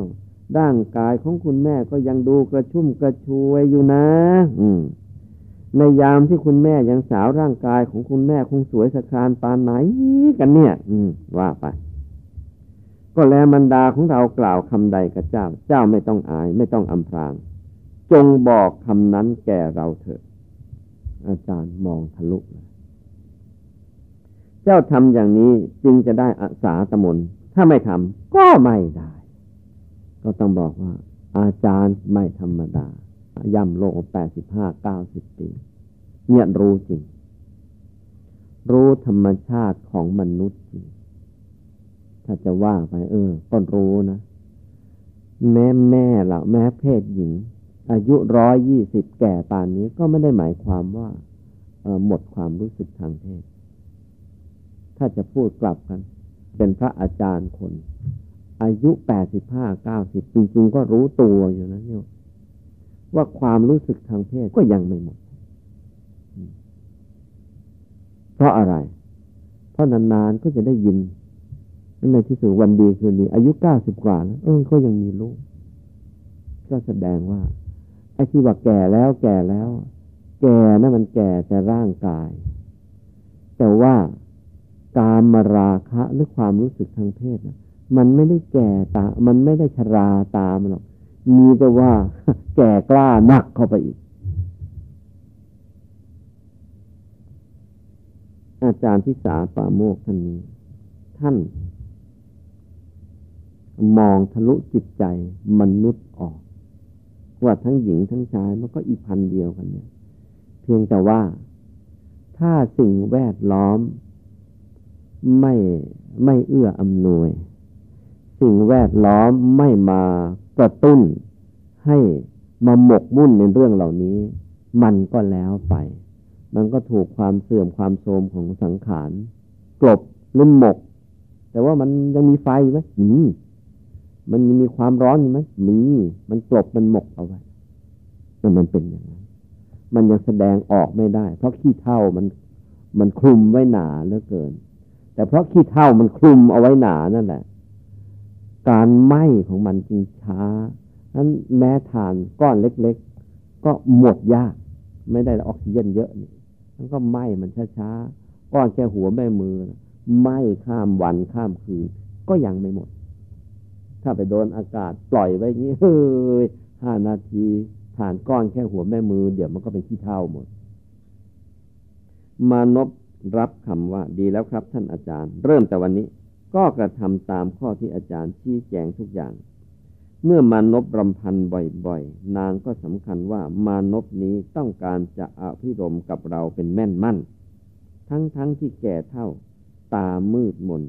ร่างกายของคุณแม่ก็ยังดูกระชุ่มกระชวยอยู่นะในยามที่คุณแม่ยังสาวร่างกายของคุณแม่คงสวยสะครานปานไหนกันเนี่ย อืว่าไป ก็แลมันดาของเรากล่าวคำใดกับเจ้า เจ้าไม่ต้องอาย ไม่ต้องอำพราง จงบอกคำนั้นแก่เราเถอะอาจารย์มองทะลุเลย เจ้าทำอย่างนี้จึงจะได้อาสาตมนถ้าไม่ทำก็ไม่ได้ ก็ต้องบอกว่า อาจารย์ไม่ธรรมดา ย่ำโลกแปดสิบห้าเก้าสิบปี เนี่ยรู้จริง รู้ธรรมชาติของมนุษย์จริง ถ้าจะว่าไป เออก็รู้นะ แม่แม่เราแม้เพศหญิง อายุร้อยยี่สิบแก่ป่านนี้ก็ไม่ได้หมายความว่าหมดความรู้สึกทางเพศ ถ้าจะพูดกลับกัน เป็นพระอาจารย์คน อายุแปดสิบห้าเก้าสิบจริงๆ ก็รู้ตัวอยู่นะเนี่ยว่าความรู้สึกทางเพศก็ยังไม่หมด เพราะอะไร เพราะนานๆก็จะได้ยินในที่สุดวันดีคืนดีอายุเก้าสิบกว่าแล้วเออก็ยังมีลูกก็แสดงว่า ไอ้ที่ว่าแก่แล้วแก่แล้ว แก่นะั่นมันแก่แต่ร่างกาย แต่ว่า การมาราคะหรือความรู้สึกทางเพศนะมันไม่ได้แก่ตา มันไม่ได้ชราตามหรอก มีแต่ว่าแก่กล้าหนักเข้าไปอีก อาจารย์ที่สาปาโมกท่านนี้ ท่าน มองทะลุจิตใจมนุษย์ออกว่าทั้งหญิงทั้งชายมันก็อีพันเดียวกันเนี่ย เพียงแต่ว่าถ้าสิ่งแวดล้อม ไม่ไม่เอื้ออำนวย สิ่งแวดล้อมไม่มากระตุ้นให้มาหมกมุ่นในเรื่องเหล่านี้ มันก็แล้วไป มันก็ถูกความเสื่อมความโทรมของสังขารกลบหรือหมก แต่ว่ามันยังมีไฟไหมมีมันมีความร้อนอยู่ไหมมี มันกลบมันหมกเอาไว้มันมันเป็นอย่างนั้น มันยังแสดงออกไม่ได้ เพราะขี้เท่ามันมันคลุมไว้หนาเหลือเกิน แต่เพราะขี้เท่ามันคลุมเอาไว้หนานั่นแหละ การไหม้ของมันจึงช้านั้นแม้ฐานก้อนเล็ก ๆ ก็หมดยาก ไม่ได้ออกซิเจนเยอะนี่มันก็ไหม้มันช้าๆก้อนแค่หัวแม่มือไหม้ข้ามวันข้ามคืน ก็ยังไม่หมด ถ้าไปโดนอากาศปล่อยไว้งี้เฮ้ยห้านาทีฐานก้อนแค่หัวแม่มือ เดี๋ยวมันก็เป็นขี้เท่าหมด มานบ รับคำว่าดีแล้วครับท่านอาจารย์ เริ่มแต่วันนี้ก็กระทำตามข้อที่อาจารย์ชี้แจงทุกอย่าง เมื่อมานบรำพันบ่อยๆ นางก็สำคัญว่ามานบนี้ต้องการจะอภิรมกับเราเป็นแม่นมั่น ทั้งๆทที่แก่เท่า ตามืดมน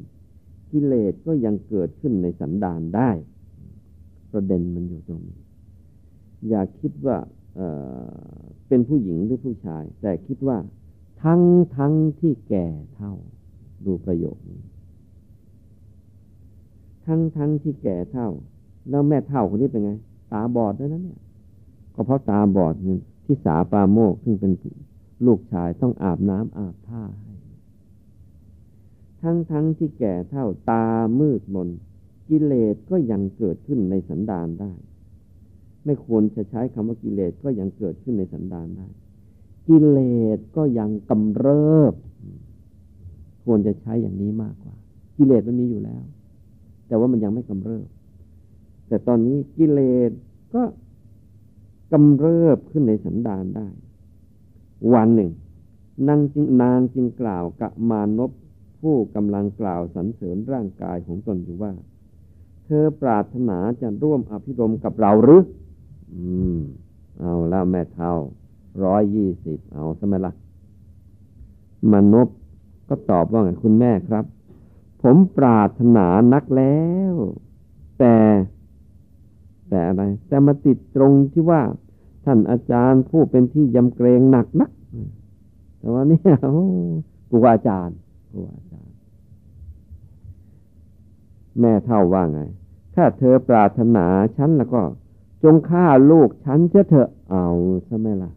กิเลสก็ยังเกิดขึ้นในสันดานได้ ประเด็นมันอยู่ตรงนี้ อย่าคิดว่าเเป็นผู้หญิงหรือผู้ชาย แต่คิดว่า ทั้งทั้งที่แก่เท่า ดูประโยคนี้ ทั้งทั้งที่แก่เท่า แล้วแม่เท่าคนนี้เป็นไง ตาบอดด้วยนะเนี่ย ก็เพราะตาบอดเนี่ยที่สาปาโมกซึ่งเป็นลูกชายต้องอาบน้ำอาบผ้าให้ทั้งทั้งที่แก่เท่าตามืดมน กิเลสก็ยังเกิดขึ้นในสันดานได้ ไม่ควรจะใช้คำว่ากิเลสก็ยังเกิดขึ้นในสันดานได้ กิเลสก็ยังกำเริบ ควรจะใช้อย่างนี้มากกว่า กิเลสมันมีอยู่แล้ว แต่ว่ามันยังไม่กำเริบ แต่ตอนนี้กิเลสก็กำเริบขึ้นในสันดานได้ วันหนึ่งนางจึงนางจึงกล่าวกับมานพผู้กำลังกล่าวสรรเสริญร่างกายของตนอยู่ว่า เธอปรารถนาจะร่วมอภิรมกับเราหรือ อืม เอาล้วแม่เท่า ร้อยยี่สิบเอาสมัยละมานพก็ตอบว่าไงคุณแม่ครับ ผมปรารถนานักแล้ว แต่ แต่อะไร แต่มาติดตรงที่ว่า ท่านอาจารย์ผู้เป็นที่ยำเกรงหนักนัก แต่ว่านี่โอ้ครูอาจารย์ครูอาจารย์ แม่เท่าว่าไง ถ้าเธอปรารถนาฉันแล้วก็ จงฆ่าลูกฉันเสียเถอะเอาใช่ไหมล่ะ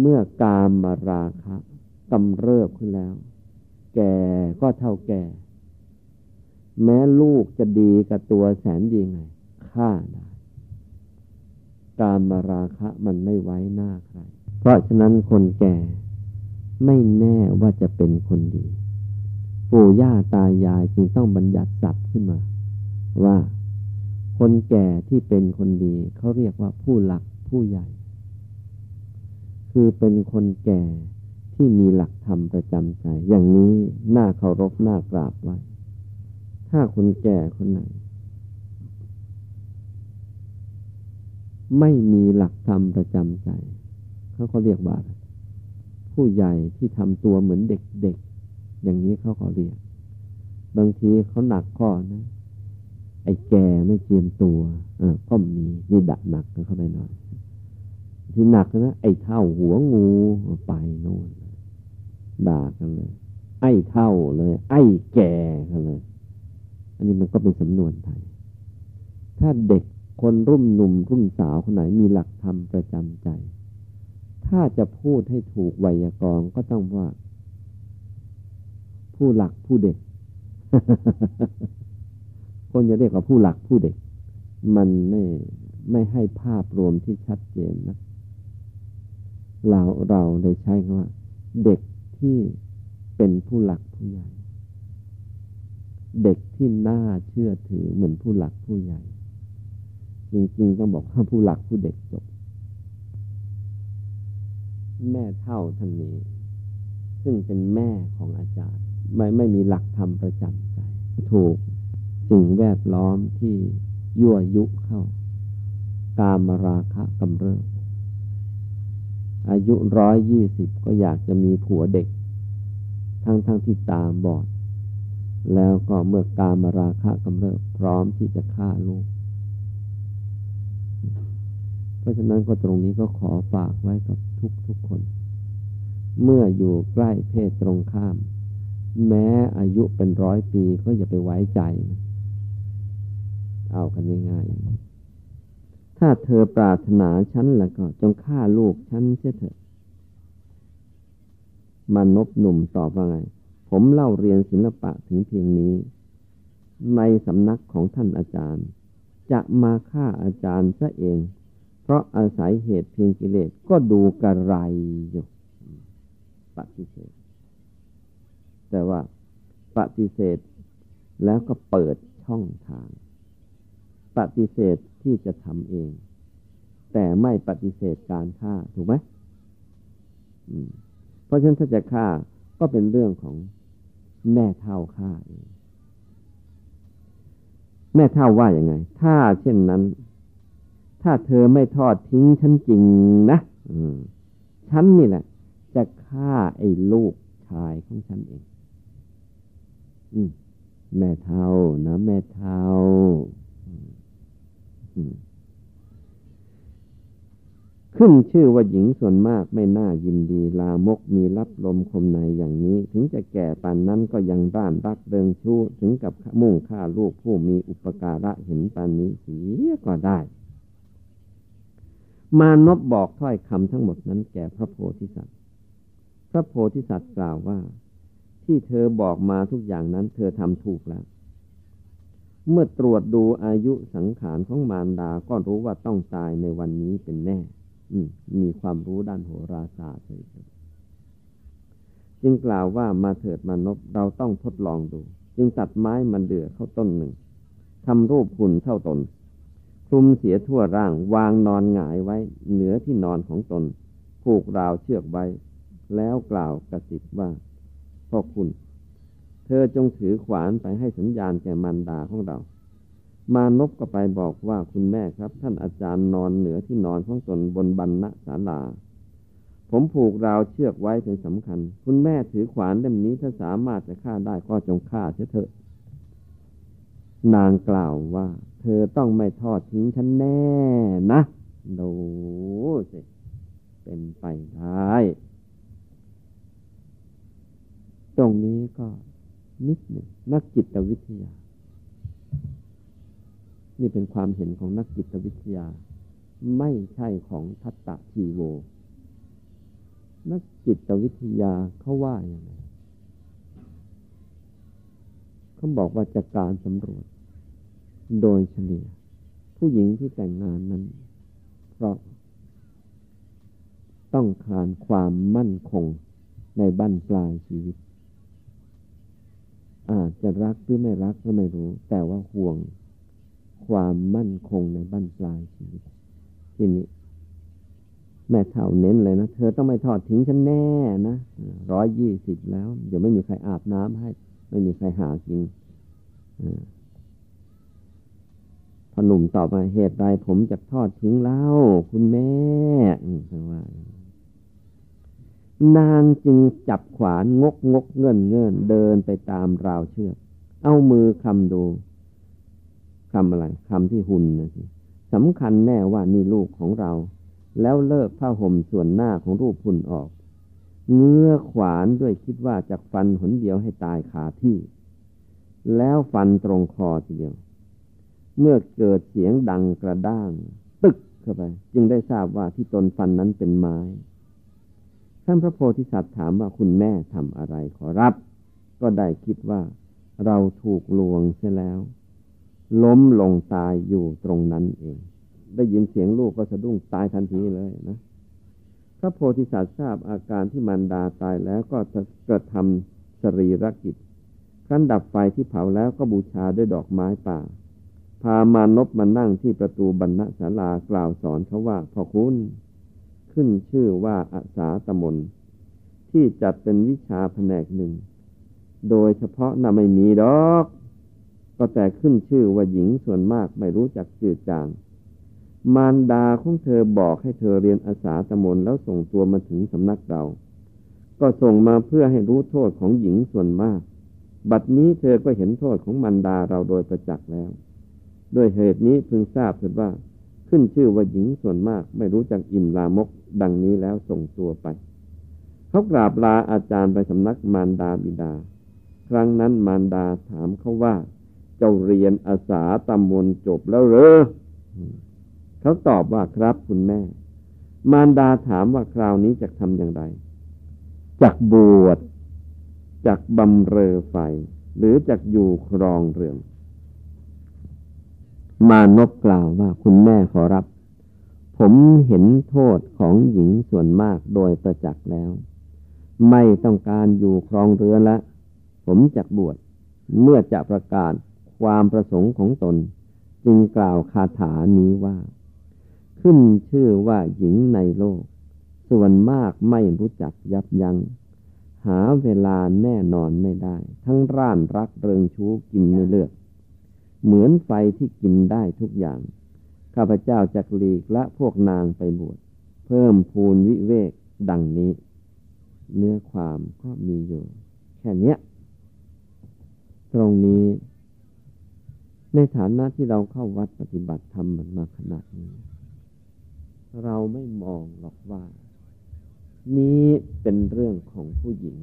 เมื่อกามมาราคะกำเริบขึ้นแล้ว แก่ก็เท่าแก่ แม้ลูกจะดีกับตัวแสนดีไงฆ่าได้การมาราคะมันไม่ไว้หน้าใคร เพราะฉะนั้นคนแก่ไม่แน่ว่าจะเป็นคนดี ปู่ย่าตายายจึงต้องบัญญัติศัพท์ขึ้นมา ว่า คนแก่ที่เป็นคนดีเขาเรียกว่าผู้หลักผู้ใหญ่ คือเป็นคนแก่ที่มีหลักธรรมประจำใจ อย่างนี้น่าเคารพน่ากราบไว้ ถ้าคนแก่คนไหน ไม่มีหลักธรรมประจำใจ เขาก็เรียกว่า ผู้ใหญ่ที่ทำตัวเหมือนเด็กๆ อย่างนี้เขาเขาเรียก บางทีเขาหนักข้อนะ ไอ้แก่ไม่เจียมตัว เออก็มีนี่ดักหนักเข้าไปหน่อย ที่หนักนะไอ้เท่าหัวงูไปโน่นด่ากันเลย ไอ้เท่าเลย ไอ้แก่กันเลย อันนี้มันก็เป็นสำนวนไทย ถ้าเด็กคนรุ่มหนุ่มรุ่มสาวคนไหนมีหลักธรรมประจำใจ ถ้าจะพูดให้ถูกไวยากรณ์ก็ต้องว่า ผู้หลักผู้เด็ก คนจะเรียกว่าผู้หลักผู้เด็ก มันไม่ไม่ให้ภาพรวมที่ชัดเจนนะ เราเราเลยใช้คำว่า เด็กที่เป็นผู้หลักผู้ใหญ่ เด็กที่น่าเชื่อถือเหมือนผู้หลักผู้ใหญ่ จริง ๆ ต้องบอกว่าผู้หลักผู้เด็กจบ แม่เท่าท่านนี้ ซึ่งเป็นแม่ของอาจารย์ ไม่ไม่มีหลักธรรมประจำใจ ถูกสิ่งแวดล้อมที่ยั่วยุเข้ากามราคะกำเริบ อายุร้อยยี่สิบก็อยากจะมีผัวเด็ก ทั้งทั้งที่ตาบอด แล้วก็เมื่อกามราคะกำเริบพร้อมที่จะฆ่าลูก เพราะฉะนั้นก็ตรงนี้ก็ขอฝากไว้กับทุกทุกคน เมื่ออยู่ใกล้เพศตรงข้าม แม้อายุเป็นร้อยปีก็อย่าไปไว้ใจ เอากันง่ายๆ ถ้าเธอปรารถนาฉันแล้วก็ จงฆ่าลูกฉันเสียเถอะมานบหนุ่มตอบว่าไง ผมเล่าเรียนศิลปะถึงเพียงนี้ ในสำนักของท่านอาจารย์ จะมาฆ่าอาจารย์ซะเอง เพราะอาศัยเหตุเพียงกิเลสก็ดูกระไรอยู่ปฏิเสธ แต่ว่าปฏิเสธแล้วก็เปิดช่องทาง ปฏิเสธ ที่จะทำเอง แต่ไม่ปฏิเสธการฆ่าถูกไหมเพราะฉะนั้นถ้าจะฆ่าก็เป็นเรื่องของแม่เท่าฆ่าเอง แม่เท่าว่าอย่างไง ถ้าเช่นนั้น ถ้าเธอไม่ทอดทิ้งฉันจริงนะฉันนี่แหละ จะฆ่าไอ้ลูกชายของฉันเองแม่เท่านะแม่เท่า ขึ้นชื่อว่าหญิงส่วนมากไม่น่ายินดี ลามกมีรับลมคมในอย่างนี้ ถึงจะแก่ปานนั้นก็ยังด้านรักเริงชู้ถึงกับมุ่งฆ่าลูกผู้มีอุปการะเห็นปานนี้เสียก็ได้ มานบบอกถ้อยคำทั้งหมดนั้นแก่พระโพธิสัตว์ พระโพธิสัตว์กล่าวว่า ที่เธอบอกมาทุกอย่างนั้น เธอทำถูกแล้ว เมื่อตรวจดูอายุสังขารของมารดา ก็รู้ว่าต้องตายในวันนี้เป็นแน่ มีความรู้ด้านโหราศาสตร์เลยจึงกล่าวว่ามาเถิดมานพเราต้องทดลองดู จึงตัดไม้มันเดือเข้าต้นหนึ่งทำรูปหุ่นเท่าตน คลุมเสียทั่วร่าง วางนอนหงายไว้ เหนือที่นอนของตน ผูกราวเชือกไว้ แล้วกล่าวกระสิบว่าพ่อคุณ เธอจงถือขวานไปให้สัญญาณแก่มันดาของเรา มานพก็ไปบอกว่าคุณแม่ครับ ท่านอาจารย์นอนเหนือที่นอนของตนบนบันณศาลา ผมผูกราวเชือกไว้เป็นสำคัญ คุณแม่ถือขวานเล่มนี้ถ้าสามารถจะฆ่าได้ก็จงฆ่าเถอะ นางกล่าวว่า เธอต้องไม่ทอดทิ้งฉันแน่นะดูสิเป็นไปได้ ตรงนี้ก็ นิดหนึ่งนักจิตวิทยา นี่เป็นความเห็นของนักจิตวิทยา ไม่ใช่ของทัตตะทีโว นักจิตวิทยาเขาว่าอย่างไรเขาบอกว่าจากการสำรวจ โดยเฉลี่ย ผู้หญิงที่แต่งงานนั้น เพราะ ต้องการความมั่นคงในบั้นปลายชีวิต อาจจะรักหรือไม่รักก็ไม่รู้ แต่ว่าห่วงความมั่นคงในบั้นปลายชีวิตทีนี้แม่เท่าเน้นเลยนะ เธอต้องไม่ทอดทิ้งฉันแน่นะร้อยยี่สิบแล้ว เดี๋ยวไม่มีใครอาบน้ำให้ ไม่มีใครหากินพอหนุ่มตอบมาเหตุใดผมจะทอดทิ้งเล่า คุณแม่ว่า นางจึงจับขวานงกงกเงินเงินเดินไปตามราวเชือก เอามือคำดูคำอะไรคำที่หุ่นนะสิสำคัญแน่ว่านี่ลูกของเรา แล้วเลิกผ้าห่มส่วนหน้าของรูปหุ่นออก เงื้อขวานด้วยคิดว่าจะฟันหนเดียวให้ตายขาที่ แล้วฟันตรงคอทีเดียว เมื่อเกิดเสียงดังกระด้าง ตึกเข้าไป จึงได้ทราบว่าที่ตนฟันนั้นเป็นไม้ ท่านพระโพธิสัตว์ถามว่าคุณแม่ทำอะไรขอรับ ก็ได้คิดว่าเราถูกลวงเสียแล้ว ล้มลงตายอยู่ตรงนั้นเอง ได้ยินเสียงลูกก็สะดุ้งตายทันทีเลยนะ พระโพธิสัตว์ทราบอาการที่มารดาตายแล้วก็จะกระทำสรีรกิจครั้นดับไฟที่เผาแล้วก็บูชาด้วยดอกไม้ป่า พามานพมานั่งที่ประตูบรรณศาลากล่าวสอนเขาว่าพ่อคุณ ขึ้นชื่อว่าอาสาตมนที่จัดเป็นวิชาแผนกหนึ่ง โดยเฉพาะน่ะไม่มีดอก ก็แต่ขึ้นชื่อว่าหญิงส่วนมากไม่รู้จักจืดจาง มารดาของเธอบอกให้เธอเรียนอาสาตมนแล้วส่งตัวมาถึงสำนักเรา ก็ส่งมาเพื่อให้รู้โทษของหญิงส่วนมาก บัดนี้เธอก็เห็นโทษของมารดาเราโดยประจักษ์แล้ว ด้วยเหตุนี้พึงทราบเถิดว่า ขึ้นชื่อว่าหญิงส่วนมาก ไม่รู้จักอิ่มลามกดังนี้แล้วส่งตัวไป เขากราบลาอาจารย์ไปสำนักมารดาบิดา ครั้งนั้นมารดาถามเขาว่า เจ้าเรียนอาสาตำมนจบแล้วเหรอเขาตอบว่าครับคุณแม่ มารดาถามว่าคราวนี้จะทำอย่างไรจักบวชจักบำเรอไฟหรือจักอยู่ครองเรือน มานพกล่าวว่าคุณแม่ขอรับ ผมเห็นโทษของหญิงส่วนมากโดยประจักษ์แล้ว ไม่ต้องการอยู่ครองเรือนละ ผมจักบวชเมื่อจะประกาศความประสงค์ของตน จึงกล่าวคาถานี้ว่า ขึ้นชื่อว่าหญิงในโลก ส่วนมากไม่รู้จักยับยัง้งหาเวลาแน่นอนไม่ได้ ทั้งร่านรักเริงชู้กินไม่เลือก เหมือนไฟที่กินได้ทุกอย่าง ข้าพเจ้าจักหลีกละพวกนางไปบวชเพิ่มพูนวิเวกดังนี้ เนื้อความก็มีอยู่ แค่นี้ตรงนี้ ในฐานะที่เราเข้าวัดปฏิบัติธรรมมันมาขนาดนี้ เราไม่มองหรอกว่า นี้เป็นเรื่องของผู้หญิง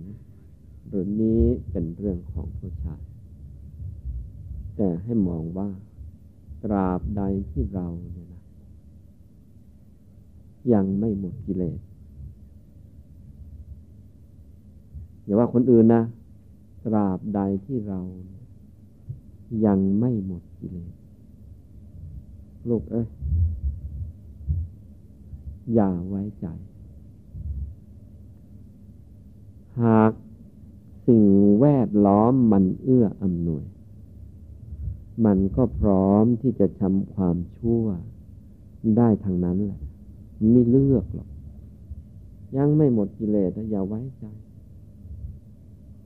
หรือนี้เป็นเรื่องของผู้ชาย แต่ให้มองว่า ตราบใดที่เราเนี่ยนะยังไม่หมดกิเลสอย่าว่าคนอื่นนะตราบใดที่เรา ยังไม่หมดกิเลสลูกเอ้ยอย่าไว้ใจ หากสิ่งแวดล้อมมันเอื้ออำนวย มันก็พร้อมที่จะทำความชั่วได้ทางนั้นแหละ ไม่เลือกหรอก ยังไม่หมดกิเลสอย่าไว้ใจ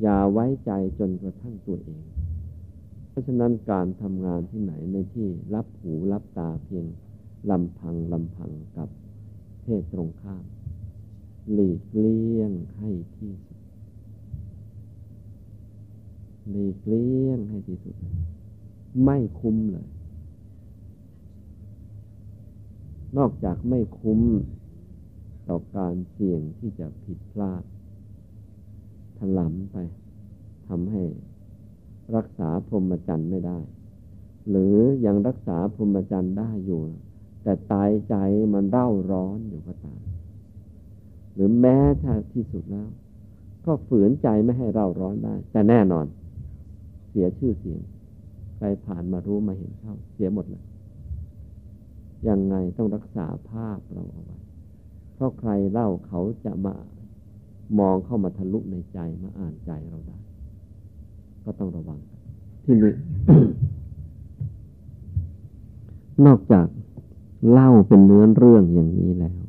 อย่าไว้ใจจนกระทั่งตัวเอง เพราะฉะนั้นการทำงานที่ไหนในที่รับหูรับตาเพียงลำพังลำพังกับเพศตรงข้าม หลีกเลี่ยงให้ที่สุดหลีกเลี่ยงให้ที่สุด ไม่คุ้มเลย นอกจากไม่คุ้มต่อการเสี่ยงที่จะผิดพลาดถลำไปทำให้รักษาพรหมจรรย์ไม่ได้ หรือยังรักษาพรหมจรรย์ได้อยู่ แต่ตายใจมันเร่าร้อนอยู่ก็ตาม หรือแม้ถ้าที่สุดแล้ว ก็ฝืนใจไม่ให้เร่าร้อนได้ แต่แน่นอน เสียชื่อเสียง ใครผ่านมารู้มาเห็นเข้า เสียหมดเลยยังไงต้องรักษาภาพเราเอาไว้ เพราะใครเล่าเขาจะมามองเข้ามาทะลุในใจมาอ่านใจเราได้ ก็ต้องระวัง ที่นี้นอกจากเล่าเป็นเนื้อเรื่องอย่างนี้แล้ว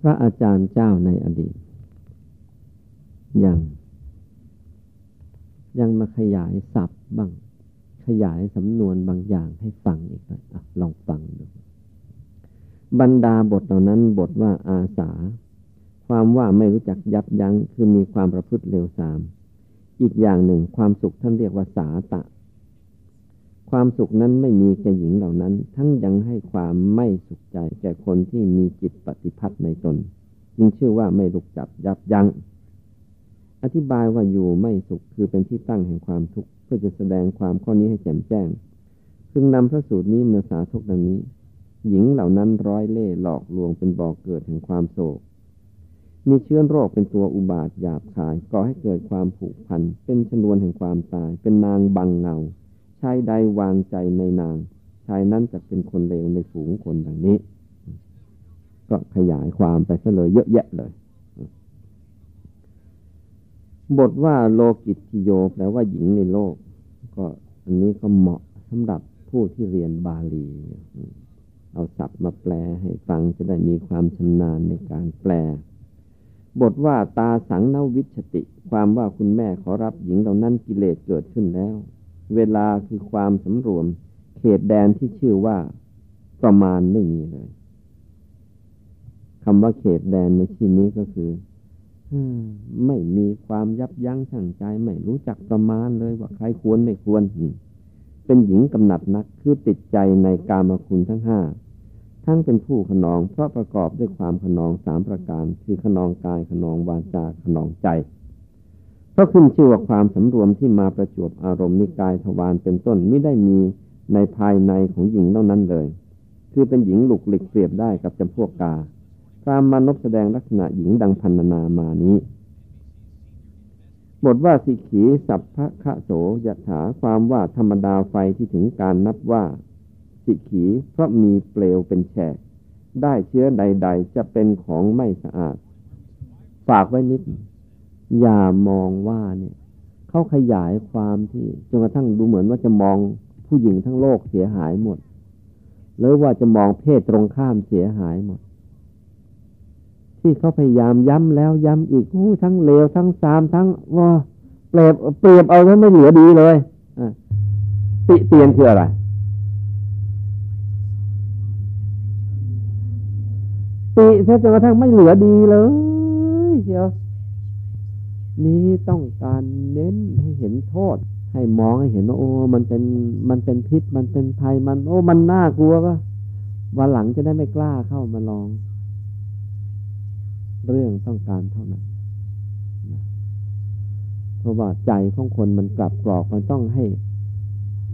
พระอาจารย์เจ้าในอดีตยัง ยังมาขยายศัพท์บ้าง ขยายสำนวนบางอย่างให้ฟังอีกเลยอลองฟังดูบรรดาบทเหล่านั้นบทว่าอาสา ความว่าไม่รู้จักยับยั้งคือมีความประพฤติเร็วสาม อีกอย่างหนึ่งความสุขท่านเรียกว่าสาตะ ความสุขนั้นไม่มีแก่หญิงเหล่านั้น ทั้งยังให้ความไม่สุขใจแก่คนที่มีจิตปฏิพัติในตน จึงชื่อว่าไม่รู้จักยับยัง้ง อธิบายว่าอยู่ไม่สุขคือเป็นที่ตั้งแห่งความทุกข์เพื่อจะแสดงความข้อนี้ให้แจ่มแจ้งซึ่งนำพระสูตรนี้มาสาธกดังนี้ หญิงเหล่านั้นร้อยเล่หลอกลวงเป็นบ่อกเกิดแห่งความโศก มีเชื้อโรคเป็นตัวอุบาทหยาบคายก่อให้เกิดความผูกพัน เป็นชนวนแห่งความตาย เป็นนางบังเงาชายใดวางใจในนาง ชายนั้นจะเป็นคนเลวในฝูงคนดังนี้ ก็ขยายความไปซะเลยเยอะแยะเลย บทว่าโลกิติโยแปลว่าหญิงในโลก ก็อันนี้ก็เหมาะสำหรับผู้ที่เรียนบาลี เอาศัพท์มาแปลให้ฟังจะได้มีความชำนาญในการแปล บทว่าตาสังนวิชติ ความว่าคุณแม่ขอรับหญิงเหล่านั้นกิเลสเกิดขึ้นแล้ว เวลาคือความสำรวม เขตแดนที่ชื่อว่าประมาณไม่มีเลยคำว่าเขตแดนในที่นี้ก็คือ ไม่มีความยับยั้งชั่งใจ ไม่รู้จักประมาณเลยว่าใครควรไม่ควร เป็นหญิงกำหนัดนักคือติดใจในกามคุณทั้งห้าทั้งเป็นผู้ขนอง เพราะประกอบด้วยความขนองสามประการ คือขนองกายขนองวาจาขนองใจเพราะขึ้นชื่อว่าความสำรวมที่มาประจวบอารมณ์นิกายทวารเป็นต้นไม่ได้มีในภายในของหญิงเท่านั้นเลย คือเป็นหญิงหลุกหลิกเปรียบได้กับจำพวกกา พรามมานพแสดงลักษณะหญิงดังพันนามานี้ บทว่าสิขีสัพพะคะโสยถาความว่าธรรมดาไฟที่ถึงการนับว่า สิขีเพราะมีเปลวเป็นแฉก ได้เชื้อใด ๆ จะเป็นของไม่สะอาด ฝากไว้นิด อย่ามองว่าเนี่ยเขาขยายความที่จนกระทั่งดูเหมือนว่าจะมองผู้หญิงทั้งโลกเสียหายหมด หรือว่าจะมองเพศตรงข้ามเสียหายหมด ที่เขาพยายามย้ำแล้วย้ำอีกอู้ทั้งเลวทั้งซามทั้งว่าเปรียบเปรียบเอาแล้วไม่เหลือดีเลยติเตียนคืออะไรติแท้จนกระทั่งไม่เหลือดีเลยเชียวนี้ต้องการเน้นให้เห็นโทษ ให้มองให้เห็นว่าโอ้ มันเป็นมันเป็นพิษ มันเป็นภัยมัน โอ้ มันน่ากลัวก็วันหลังจะได้ไม่กล้าเข้ามาลอง เรื่องต้องการเท่านั้นเพราะว่าใจของคนมันกลับกรอกมันต้องให้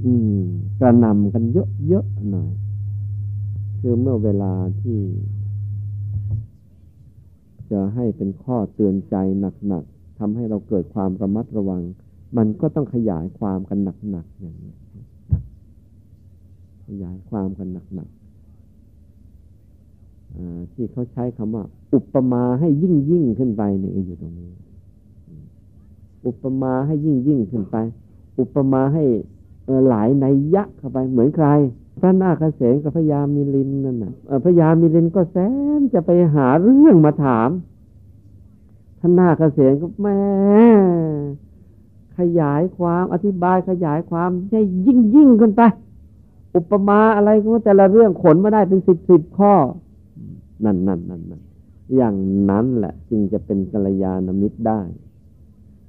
อืม กระนำกันเยอะๆหน่อย คือเมื่อเวลาที่ จะให้เป็นข้อเตือนใจหนักๆทำให้เราเกิดความระมัดระวัง มันก็ต้องขยายความกันหนักๆอย่างนี้ขยายความกันหนักๆ ที่เขาใช้คำว่า อุปมาให้ยิ่งยิ่งขึ้นไปนี่อยู่ตรงนี้ อุปมาให้ยิ่งยิ่งขึ้นไป อุปมาให้หลายในยักษ์เข้าไป เหมือนใครพระนาคเษนกับพญามิลินนั่นน่ะพญามิลินก็แสนจะไปหาเรื่องมาถามท่านนาคเษนก็แม่ขยายความอธิบายขยายความให้ยิ่งยิ่งขึ้นไป อุปมาอะไรก็แต่ละเรื่องขนมาได้เป็นสิบสิบข้อ นั่นนั่นนั่นนั่นอย่างนั้นแหละจึงจะเป็นกัลยาณมิตรได้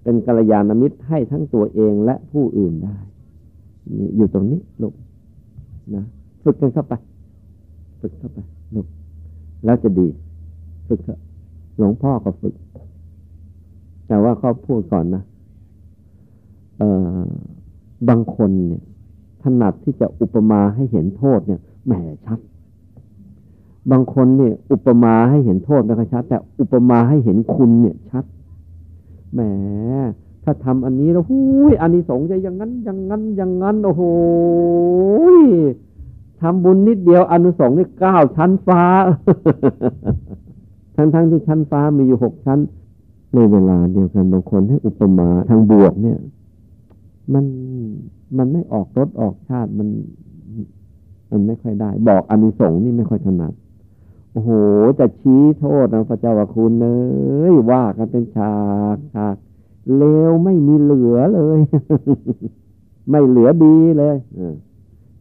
เป็นกัลยาณมิตรให้ทั้งตัวเองและผู้อื่นได้นี่อยู่ตรงนี้ลูกนะฝึกกันเข้าไป ฝึกเข้าไปลูกแล้วจะดี ฝึกเถอะหลวงพ่อก็ฝึก แต่ว่าเขาพูดก่อนนะเออบางคนเนี่ยถนัดที่จะอุปมาให้เห็นโทษเนี่ยแหมชัด บางคนเนี่ย อุปมาให้เห็นโทษนะครับชัด แต่อุปมาให้เห็นคุณเนี่ยชัดแหมถ้าทำอันนี้แล้วหุยอันนี้สงจะอย่างนั้นอย่างนั้นอย่างนั้นโอ้โหทำบุญนิดเดียวอนุสงส์นี่เก้าชั้นฟ้า ทั้งๆทที่ชั้นฟ้ามีอยู่หกชั้น ในเวลาเดียวกันบางคนให้อุปมาทางบวกเนี่ย มันมันไม่ออกรสออกชาติมัน มันไม่ค่อยได้ บอกอานิสงส์นี่ไม่ค่อยถนัด โอ้โหจะชี้โทษนะพระเจ้าว่าคุณเนยว่ากันเป็นฉากฉากเลวไม่มีเหลือเลย ไม่เหลือดีเลย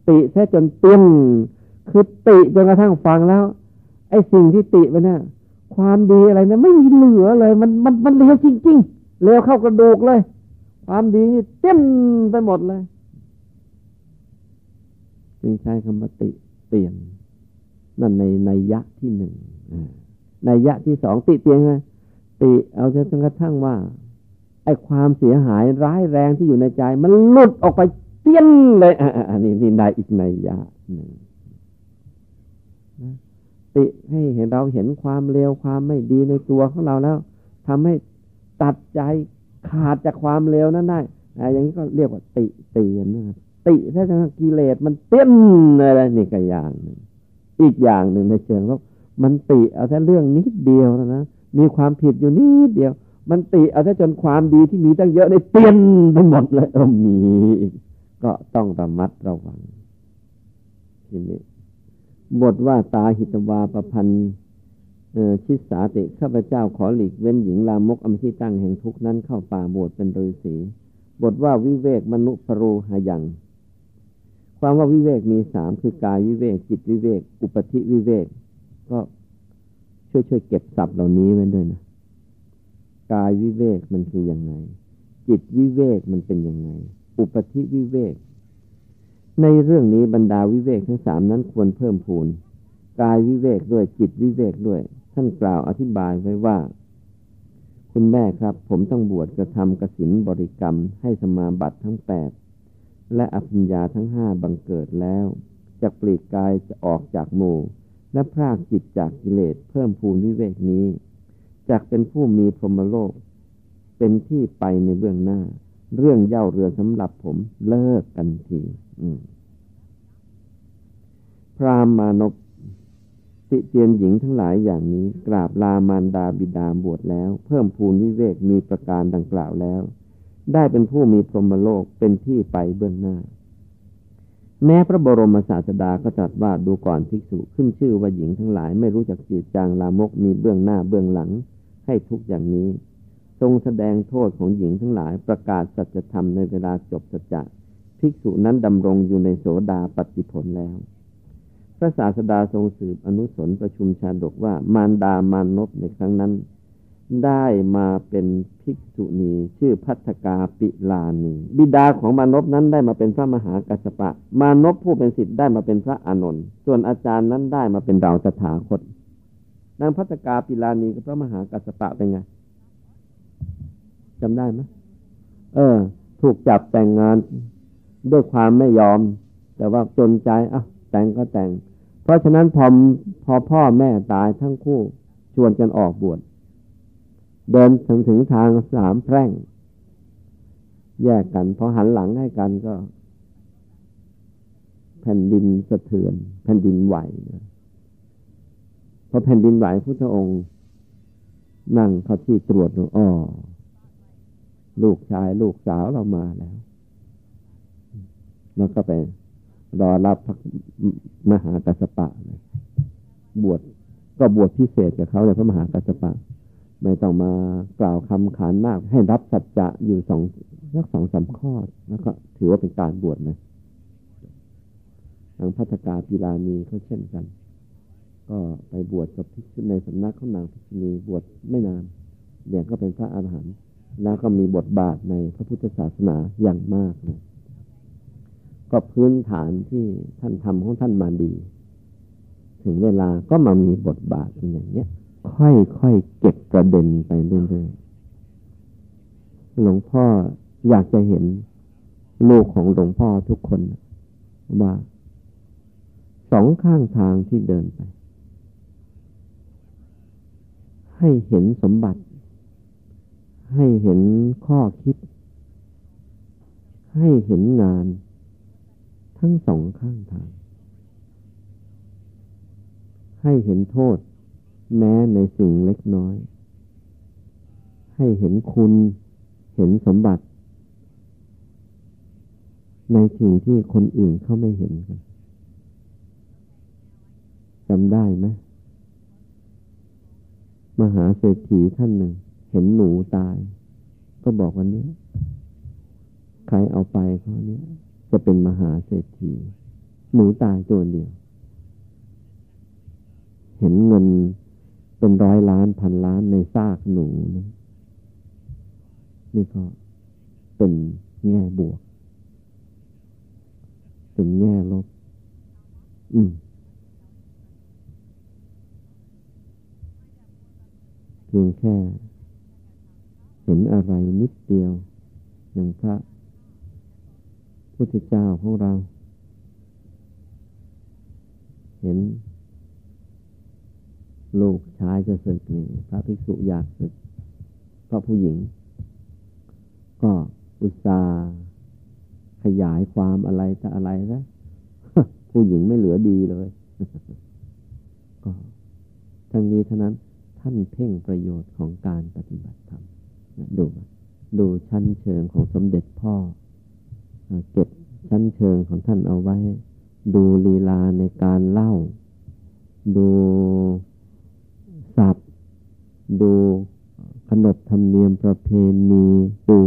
ติแค่จนเตี้ยนคือติจนกระทั่งฟังแล้ว ไอ้สิ่งที่ติไปเนี่ยความดีอะไรนะไม่มีเหลือเลย มันมันมันเลวจริงๆเลวเข้ากระดูกเลย ความดีเต็มไปหมดเลย จึงใช้คำว่าติเตียน นั่นในในยะที่หนึ่งในยะที่สองติเตียนไงติเอาจนกระทั่งว่า ไอ้ความเสียหายร้ายแรงที่อยู่ในใจ มันหลุดออกไปเตี้ยนเลยอันนี้นี่ในอีกในยะหนึ่งติให้เห็นเราเห็นความเลวความไม่ดีในตัวของเราแล้วทำให้ตัดใจขาดจากความเลวนั้นได้อย่างนี้ก็เรียกว่าติเตียนนะครับติถ้าจะกิเลสมันเตี้ยนอะไรนี่ก็อย่างหนึ่ง อีกอย่างหนึ่งในเชิงลบมันติเอาแค่เรื่องนิดเดียวนะมีความผิดอยู่นิดเดียว มันติเอาแค่จนความดีที่มีตั้งเยอะในเตียนไปหมดเลยเออมีก็ต้องระมัดระวังทีนี้บทว่าตาหิตวาประพันธ์ชิสาติข้าพเจ้าขอหลีกเว้นหญิงลามกอมที่ตั้งแห่งทุกนั้นเข้าป่าบวชเป็นฤาษีบทว่าวิเวกมนุปรูหายัง ความว่าวิเวกมีสามคือกายวิเวก จิตวิเวก อุปธิวิเวก ก็ช่วยช่วยเก็บศัพท์เหล่านี้ไว้ด้วยนะกายวิเวกมันคือยังไง จิตวิเวกมันเป็นยังไง อุปธิวิเวก ในเรื่องนี้บรรดาวิเวกทั้งสามนั้นควรเพิ่มพูนกายวิเวกด้วยจิตวิเวกด้วย ท่านกล่าวอธิบายไว้ว่า คุณแม่ครับ ผมต้องบวชกระทำกสินบริกรรมให้สมาบัติทั้งแปด และอภิญญาทั้งห้าบังเกิดแล้วจากปลีกกายจะออกจากหมู่ และพรากจิตจากกิเลสเพิ่มพูนวิเวกนี้จากเป็นผู้มีพรหมโลก เป็นที่ไปในเบื้องหน้า เรื่องเย่าเรือสำหรับผมเลิกกันทีพรามมานพติเตียนหญิงทั้งหลายอย่างนี้ กราบลามารดาบิดาบวชแล้ว เพิ่มพูนวิเวกมีประการดังกล่าวแล้ว ได้เป็นผู้มีพรหมโลกเป็นที่ไปเบื้องหน้า แม้พระบรมศาสดาก็ตรัสว่าดูก่อนภิกษุขึ้นชื่อว่าหญิงทั้งหลายไม่รู้จักจืดจางลามกมีเบื้องหน้าเบื้องหลัง ให้ทุกอย่างนี้ ทรงแสดงโทษของหญิงทั้งหลายประกาศสัจธรรมในเวลาจบสัจจะภิกษุนั้นดำรงอยู่ในโสดาปฏิผลแล้ว พระศาสดาทรงสืบอนุสนประชุมชาดกว่ามารดามานพในครั้งนั้น ได้มาเป็นภิกษุณีชื่อพัฒกาปิลานีบิดาของมานพนั้นได้มาเป็นพระมหากัสปะ มานพผู้เป็นสิทธิ์ได้มาเป็นพระอานนท์ส่วนอาจารย์นั้นได้มาเป็นดาวตถาคตนางพัฒกาปิลานีกับพระมหากัสปะเป็นไงจำได้ไหมเออ ถูกจับแต่งงานด้วยความไม่ยอม แต่ว่าจนใจอะแต่งก็แต่ง เพราะฉะนั้นพอพอพ่อแม่ตายทั้งคู่ชวนกันออกบวช เดินถึงถึงทางสามแพร่ง แยกกันพอหันหลังให้กันก็ แผ่นดินสะเทือน แผ่นดินไหวพอแผ่นดินไหวพุทธองค์ นั่งเขาที่ตรวจอ๋อลูกชายลูกสาวเรามาแล้วแล้วก็ไปรอรับพระมหากัสปะเลยบวชก็บวชพิเศษกับเขาเลยพระมหากัสปะ ไม่ต้องมากล่าวคำขานมาก ให้รับสัจจะอยู่สองสักสองสาข้อแล้วก็ถือว่าเป็นการบวชนะทางพัฒกาปีลานีเขาเช่นกัน ก็ไปบวชกับพิชุในสำนักของนางพิชุนีบวชไม่นานเดี๋ยวก็เป็นพระอาหารหันต์แล้วก็มีบทบาทในพระพุทธศาสนาอย่างมากนะก็พื้นฐานที่ท่านทำของท่านมาดี ถึงเวลาก็มามีบทบาทเป็นอย่างเนี้ย ค่อยๆเก็บประเด็นไปเรื่อยๆหลวงพ่ออยากจะเห็นลูกของหลวงพ่อทุกคนว่าสองข้างทางที่เดินไป ให้เห็นสมบัติ ให้เห็นข้อคิด ให้เห็นงาน ทั้งสองข้างทาง ให้เห็นโทษ แม้ในสิ่งเล็กน้อย ให้เห็นคุณเห็นสมบัติ ในสิ่งที่คนอื่นเขาไม่เห็นกันจำได้ไหมมหาเศรษฐีท่านหนึ่ง เห็นหนูตาย ก็บอกวันนี้ใครเอาไปเขาเนี้ยจะเป็นมหาเศรษฐีหนูตายตัวเดียว เห็นเงิน เป็นร้อยล้านพันล้านในซากหนูนะนี่ก็เป็นแง่บวก เป็นแง่ลบ อืมเพียงแค่ เห็นอะไรนิดเดียว อย่างพระพุทธเจ้าของเรา เห็น ลูกชายจะศึกนี่พระภิกษุอยากศึกเพราะผู้หญิง ก็อุตสาห์ขยายความอะไรแต่อะไรนะผู้หญิงไม่เหลือดีเลย ก็ทั้งนี้เท่านั้นท่านเพ่งประโยชน์ของการปฏิบัติธรรมดูดูชั้นเชิงของสมเด็จพ่อ เก็บชั้นเชิงของท่านเอาไว้ ดูลีลาในการเล่า ดู ศัพท์ ดูขนบธรรมเนียมประเพณีดู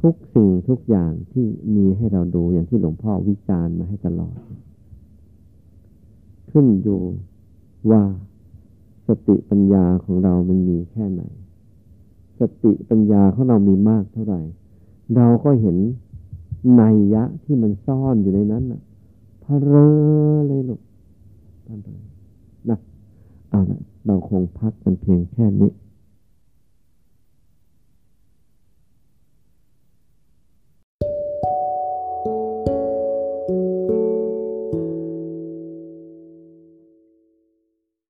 ทุกสิ่งทุกอย่างที่มีให้เราดูอย่างที่หลวงพ่อวิจารณ์มาให้ตลอด ขึ้นอยู่ว่าสติปัญญาของเรามันมีแค่ไหน สติปัญญาของเรามีมากเท่าไหร่ เราก็เห็นในยะที่มันซ่อนอยู่ในนั้นน่ะพะเรอเลยลูกท่านนะเอาละ เราคงพักกันเพียงแค่นี้